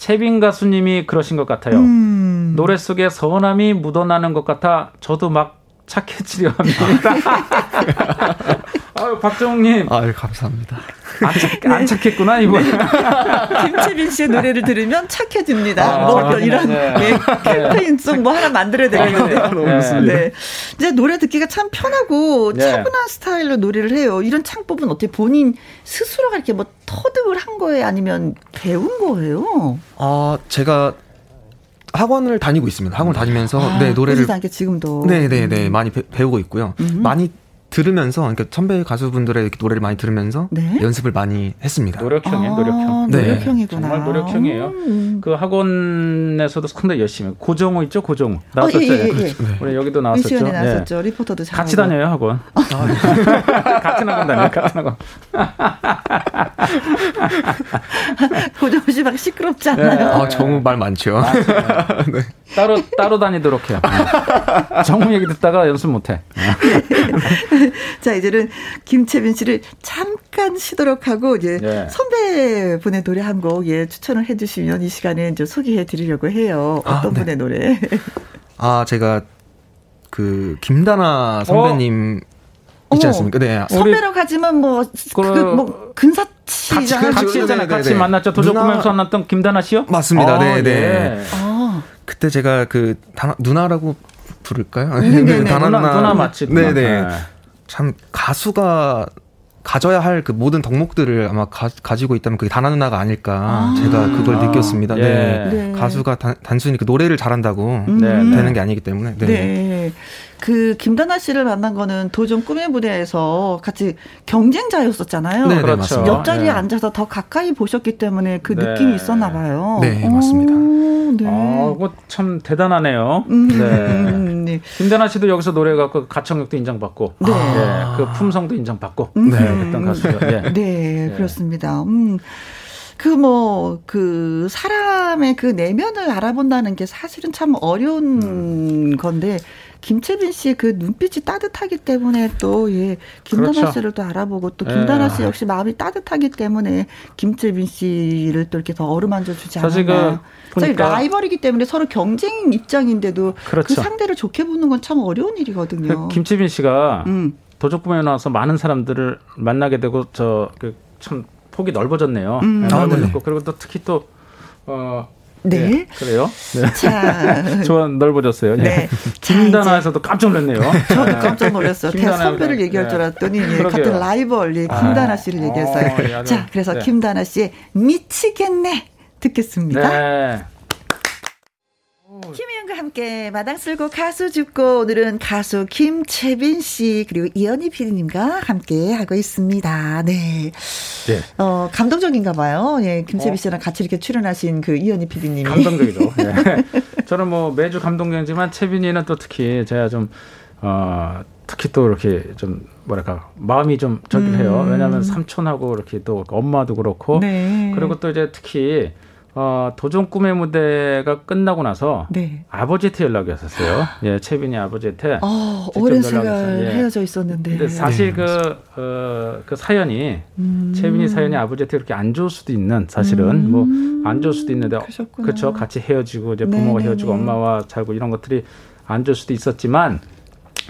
채빈 가수님이 그러신 것 같아요. 음. 노래 속에 서운함이 묻어나는 것 같아 저도 막 착해지려 합니다. <laughs> 아유, 박정욱님. 아유, 감사합니다. 안, 착, <laughs> 안 착했구나, 이번. 네. <laughs> 김채빈 씨의 노래를 들으면 착해집니다. 아, 뭐, 네, 이런 네. 네, 캠페인 좀뭐 하나 만들어야 되겠네요. 네. 네. 이제 노래 듣기가 참 편하고 네. 차분한 스타일로 노래를 해요. 이런 창법은 어떻게 본인 스스로가 이렇게 뭐 터득을 한 거예요? 아니면 배운 거예요? 아, 제가 학원을 다니고 있습니다. 학원 다니면서 아, 네 노래를 지금도 네네네 네, 네, 음. 많이 배, 우고 있고요. 음. 많이 들으면서 그러니까 선배 가수분들의 노래를 많이 들으면서 네? 연습을 많이 했습니다. 노력형이에요, 아, 노력형. 네. 노력형이구나. 정말 노력형이에요. 음. 그 학원에서도 상당히 열심히. 고정우 있죠, 고정우. 어, 나왔었죠. 어, 예, 예, 예. 우리 여기도 나왔었죠. 미시간에 나왔었죠. 예. 리포터도 잘 같이 다녀요, 학원. 아, 네. <laughs> 같은 학원 다녀요, 같은 학원. <laughs> 고정우 씨막 시끄럽지 않아요? 네. 아, 정우 말 많죠. <laughs> 네. 따로 따로 다니도록 해요. 정우 얘기 듣다가 연습 못 해. <laughs> 자, 이제는 김채빈 씨를 잠깐 쉬도록 하고, 이제 예. 선배분의 노래 한 곡, 예, 추천을 해주시면 이 시간에 이제 소개해 드리려고 해요. 아, 어떤 아, 네. 분의 노래? 아, 제가 그, 김다나 선배님, 어? 있지 않습니까? 네. 선배라고 하지만 뭐, 그, 뭐, 근사치잖아요. 같이, 같이, 같이, 같이 만났죠. 도적구면서 만났던 김다나 씨요? 맞습니다. 아, 네, 네. 예. 아. 그때 제가 그, 다나, 누나라고 부를까요? 네네네. <laughs> 다나 누나, 누나 맞지? 네네. 네. 참 가수가 가져야 할 그 모든 덕목들을 아마 가, 지고 있다면 그게 다나 누나가 아닐까 아~ 제가 그걸 아~ 느꼈습니다. 예. 네. 네. 가수가 다, 단순히 그 노래를 잘한다고 음~ 되는 게 아니기 때문에. 네. 네. 그 김다나 씨를 만난 거는 도전 꿈의 무대에서 같이 경쟁자였었잖아요. 네, 그렇죠. 맞습니다. 옆자리에 네. 앉아서 더 가까이 보셨기 때문에 그 네. 느낌이 있었나 봐요. 네, 맞습니다. 네. 아, 참 대단하네요. 음. 네. 네. 김다나 씨도 여기서 노래 갖고 가창력도 인정받고, 네. 네. 그 품성도 인정받고, 음. 네, 그랬던 가수죠. 네. 네, 네, 그렇습니다. 음. 그 뭐, 그, 사람의 그 내면을 알아본다는 게 사실은 참 어려운 음. 건데, 김채빈 씨의 그 눈빛이 따뜻하기 때문에 또, 예, 김다나 그렇죠. 씨를 또 알아보고 또 김다나 씨 예. 역시 마음이 따뜻하기 때문에 김채빈 씨를 또 이렇게 더 어루만져 주지 않았나. 저희 라이벌이기 때문에 서로 경쟁 입장인데도 그 그렇죠. 그 상대를 좋게 보는 건 참 어려운 일이거든요. 그 김채빈 씨가 음. 도적부에 나와서 많은 사람들을 만나게 되고 저그참 폭이 넓어졌네요. 음. 네, 넓어졌고 아, 그리고 또 특히 또 어, 네. 네. 그래요? 네. 자. <laughs> 좋아, 넓어졌어요. 네. 네. 김다나에서도 깜짝 놀랐네요. <laughs> 저도 깜짝 놀랐어요. 대 선배를 얘기할 줄 알았더니, 예, 같은 라이벌, 예, 김다나 씨를 아. 얘기했어요. 어, 자, 그래서 네. 김다나 씨의 미치겠네. 듣겠습니다. 네. 김희영과 함께 마당 쓸고 가수 줍고 오늘은 가수 김채빈 씨 그리고 이현희 PD님과 함께 하고 있습니다. 네. 네. 어 감동적인가 봐요. 예, 김채빈 어. 씨랑 같이 이렇게 출연하신 그 이현희 PD님이 감동적이죠. 예. <laughs> 저는 뭐 매주 감동적이지만 채빈이는 또 특히 제가 좀 어. 특히 또 이렇게 좀 뭐랄까 마음이 좀 저기를 해요. 음. 왜냐하면 삼촌하고 이렇게 또 엄마도 그렇고 네. 그리고 또 이제 특히 어, 도전 꿈의 무대가 끝나고 나서 네. 아버지한테 연락이 왔었어요. 예, 채빈이 아버지한테. 어, 오랜 시간 예. 헤어져 있었는데. 근데 사실 네. 그, 어, 그 사연이, 음. 채빈이 사연이 아버지한테 그렇게 안 좋을 수도 있는 사실은 뭐 음. 뭐안 좋을 수도 있는데. 그렇죠. 같이 헤어지고 이제 부모가 네네네. 헤어지고 엄마와 살고 이런 것들이 안 좋을 수도 있었지만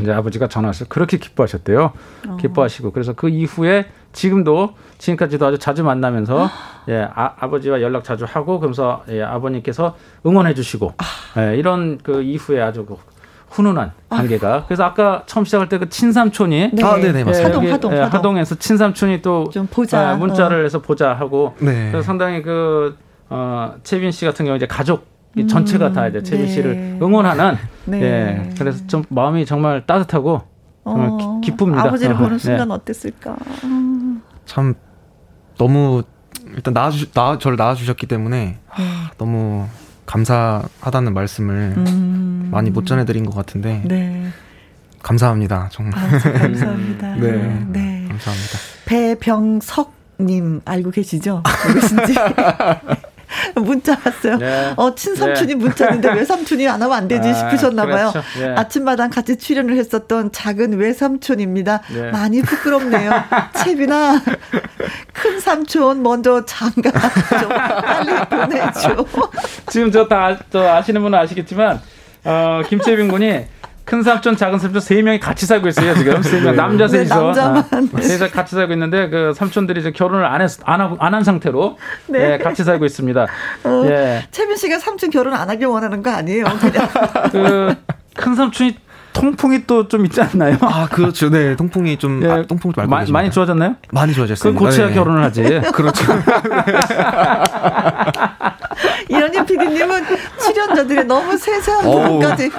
이제 아버지가 전화해서 그렇게 기뻐하셨대요. 어. 기뻐하시고 그래서 그 이후에 지금도 지금까지도 아주 자주 만나면서 예 아, 아버지와 연락 자주 하고 그러면서 예, 아버님께서 응원해 주시고 아. 예, 이런 그 이후에 아주 그 훈훈한 관계가. 그래서 아까 처음 시작할 때 그 친삼촌이 네. 아, 네네, 맞습니다. 하동, 하동, 예, 하동. 에서 친삼촌이 또 좀 보자. 예, 문자를 어. 해서 보자 하고 네. 그래서 상당히 그 어, 채빈 씨 같은 경우 이제 가족 음. 전체가 다 이제 채빈 네. 씨를 응원하는 네. 예. 그래서 좀 마음이 정말 따뜻하고 정말 어, 기, 쁩니다 아버지를 보는 네. 순간 어땠을까? 참 너무 일단 낳아주 나 저를 낳아주셨기 때문에 하, 네. 너무 감사하다는 말씀을 음. 많이 못 전해드린 것 같은데 네. 감사합니다 정말 아, 감사합니다 <laughs> 네. 네 감사합니다 배병석 님 알고 계시죠 누구신지 <laughs> <laughs> 문자 왔어요. 네. 어, 친삼촌이 네. 문자인데 외삼촌이 안 하면 안 되지 아, 싶으셨나 봐요. 그렇죠. 네. 아침마당 같이 출연을 했었던 작은 외삼촌입니다. 네. 많이 부끄럽네요. <laughs> 채비나 큰 삼촌 먼저 장가 좀 빨리 보내줘. <laughs> 지금 저다 아시는 분은 아시겠지만 어, 김채빈 군이 큰 삼촌, 작은 삼촌 세 명이 같이 살고 있어요 지금 <laughs> 세 명 남자 네, 셋이서 남자만 아, 셋이 같이 살고 있는데 그 삼촌들이 이제 결혼을 안 했, 안 하고 안 한 상태로 네. 예, 같이 살고 있습니다. 어, 예. 채민 씨가 삼촌 결혼 안 하길 원하는 거 아니에요? 그냥 <laughs> 그큰 삼촌이 통풍이 또 좀 있지 않나요? 아, 그렇죠. 네, 통풍이 좀, 예, 아, 통풍 좀 마, 많이 좋아졌나요? 많이 좋아졌어요. 그 고쳐야 네. 결혼을 하지. <laughs> 그렇죠. 이현희 PD님은 출연자들의 너무 세세한 부분까지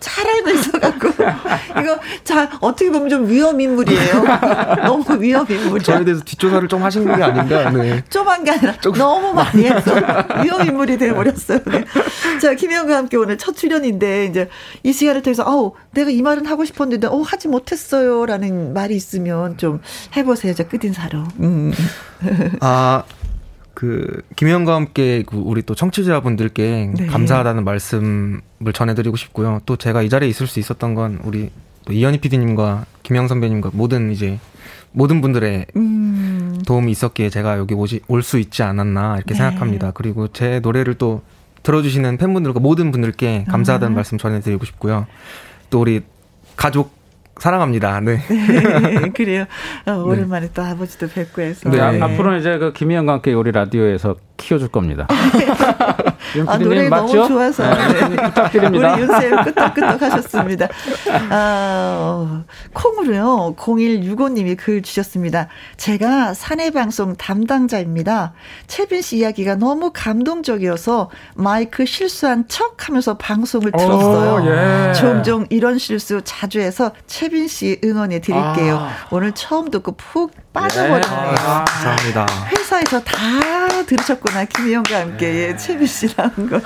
잘 알고 있어갖고 이거 자 어떻게 보면 좀 위험 인물이에요. 너무 위험 인물. 저에 대해서 뒷조사를 좀 하신 게 아닌가. 네. 좀한 게 아니라 조금. 너무 많이 해서 위험 인물이 돼버렸어요. 네. 자 김영과 함께 오늘 첫 출연인데 이제 이 시간을 통해서 아우 내가 이 말은 하고 싶었는데 어 하지 못했어요라는 말이 있으면 좀 해보세요. 저 끝인사로. 음. 아. 그 김현과 함께 그 우리 또 청취자분들께 네. 감사하다는 말씀을 전해드리고 싶고요. 또 제가 이 자리에 있을 수 있었던 건 우리 또 이현희 PD님과 김영 선배님과 모든 이제 모든 분들의 음. 도움이 있었기에 제가 여기 오지 올 수 있지 않았나 이렇게 네. 생각합니다. 그리고 제 노래를 또 들어주시는 팬분들과 모든 분들께 감사하다는 아. 말씀 전해드리고 싶고요. 또 우리 가족 사랑합니다. 네. 네 <laughs> 그래요. 어, 오랜만에 네. 또 아버지도 뵙고 해서. 네. 네. 앞으로는 이제 그 김희영과 함께 우리 라디오에서 키워줄 겁니다. 아, <laughs> 노래 맞죠? 너무 좋아서 네, 네. 부탁드립니다. 우리 윤쌤 끄떡끄떡 하셨습니다. 아, 어, 콩으로요. 0165님이 글 주셨습니다. 제가 사내 방송 담당자입니다. 채빈 씨 이야기가 너무 감동적이어서 마이크 실수한 척 하면서 방송을 들었어요. 오, 예. 종종 이런 실수 자주 해서 채빈 씨 응원해 드릴게요. 아. 오늘 처음 듣고 푹 빠져버렸네요. 예. 아, 감사합니다. 회사에서 다 들으셨구나. 김희영과 함께 예, 채비 씨라는 걸.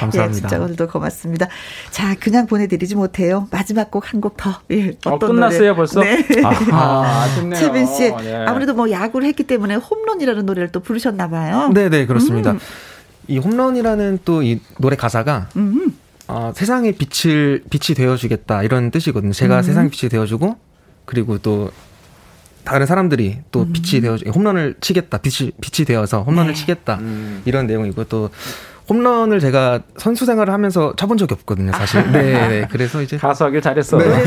감사합니다. 예, 진짜 오늘도 고맙습니다. 자, 그냥 보내드리지 못해요. 마지막 곡 한 곡 더. 예, 어, 어떤 어, 끝났어요 노래? 벌써? 네. 아, 아 채빈 씨 네. 아무래도 뭐 야구를 했기 때문에 홈런이라는 노래를 또 부르셨나 봐요. 네, 네 그렇습니다. 음. 이 홈런이라는 또 이 노래 가사가 음. 어, 세상에 빛을 빛이 되어주겠다 이런 뜻이거든요. 제가 음. 세상에 빛이 되어주고 그리고 또 다른 사람들이 또 음. 빛이 되어 홈런을 치겠다 빛이 빛이 되어서 홈런을 네. 치겠다 음. 이런 내용이고 또 홈런을 제가 선수 생활을 하면서 쳐본 적이 없거든요, 사실. 아. 네, 네. 그래서 이제 가수하길 잘했어. 네.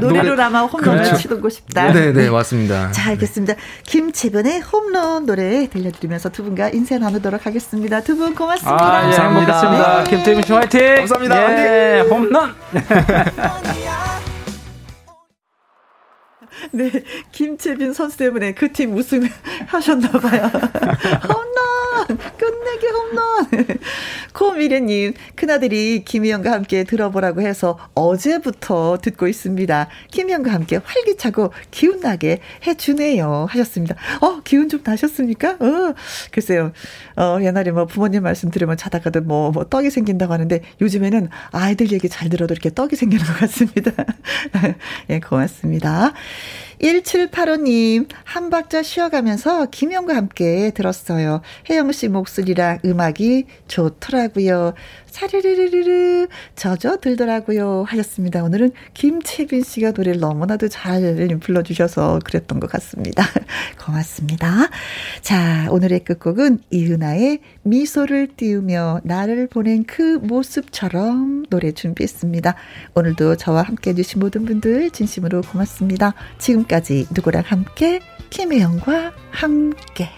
노래로라마 홈런을 그렇죠. 치고 싶다. 네, 네, 맞습니다. 자, 알겠습니다. 김채변의 홈런 노래 들려드리면서 두 분과 인사 나누도록 하겠습니다. 두 분 고맙습니다. 아, 예, 감사합니다. 네. 김채변 씨 화이팅. 감사합니다. 예, 홈런. <laughs> <laughs> 네, 김채빈 선수 때문에 그 팀 우승 하셨나봐요. <laughs> 홈런! <laughs> 끝내기 홈런. <laughs> 코미래님, 큰아들이 김희영과 함께 들어보라고 해서 어제부터 듣고 있습니다. 김희영과 함께 활기차고 기운나게 해주네요. 하셨습니다. 어, 기운 좀 나셨습니까? 어, 글쎄요. 어, 옛날에 뭐 부모님 말씀 들으면 자다가도 뭐, 뭐 떡이 생긴다고 하는데 요즘에는 아이들 얘기 잘 들어도 이렇게 떡이 생기는 것 같습니다. <laughs> 예, 고맙습니다. 1785님, 한 박자 쉬어가면서 김영과 함께 들었어요. 혜영 씨 목소리랑 음악이 좋더라고요. 사르르르르 젖어 들더라고요 하셨습니다. 오늘은 김채빈 씨가 노래를 너무나도 잘 불러주셔서 그랬던 것 같습니다. <laughs> 고맙습니다. 자, 오늘의 끝곡은 이은아의 미소를 띄우며 나를 보낸 그 모습처럼 노래 준비했습니다. 오늘도 저와 함께 해주신 모든 분들 진심으로 고맙습니다. 지금까지 누구랑 함께? 김혜영과 함께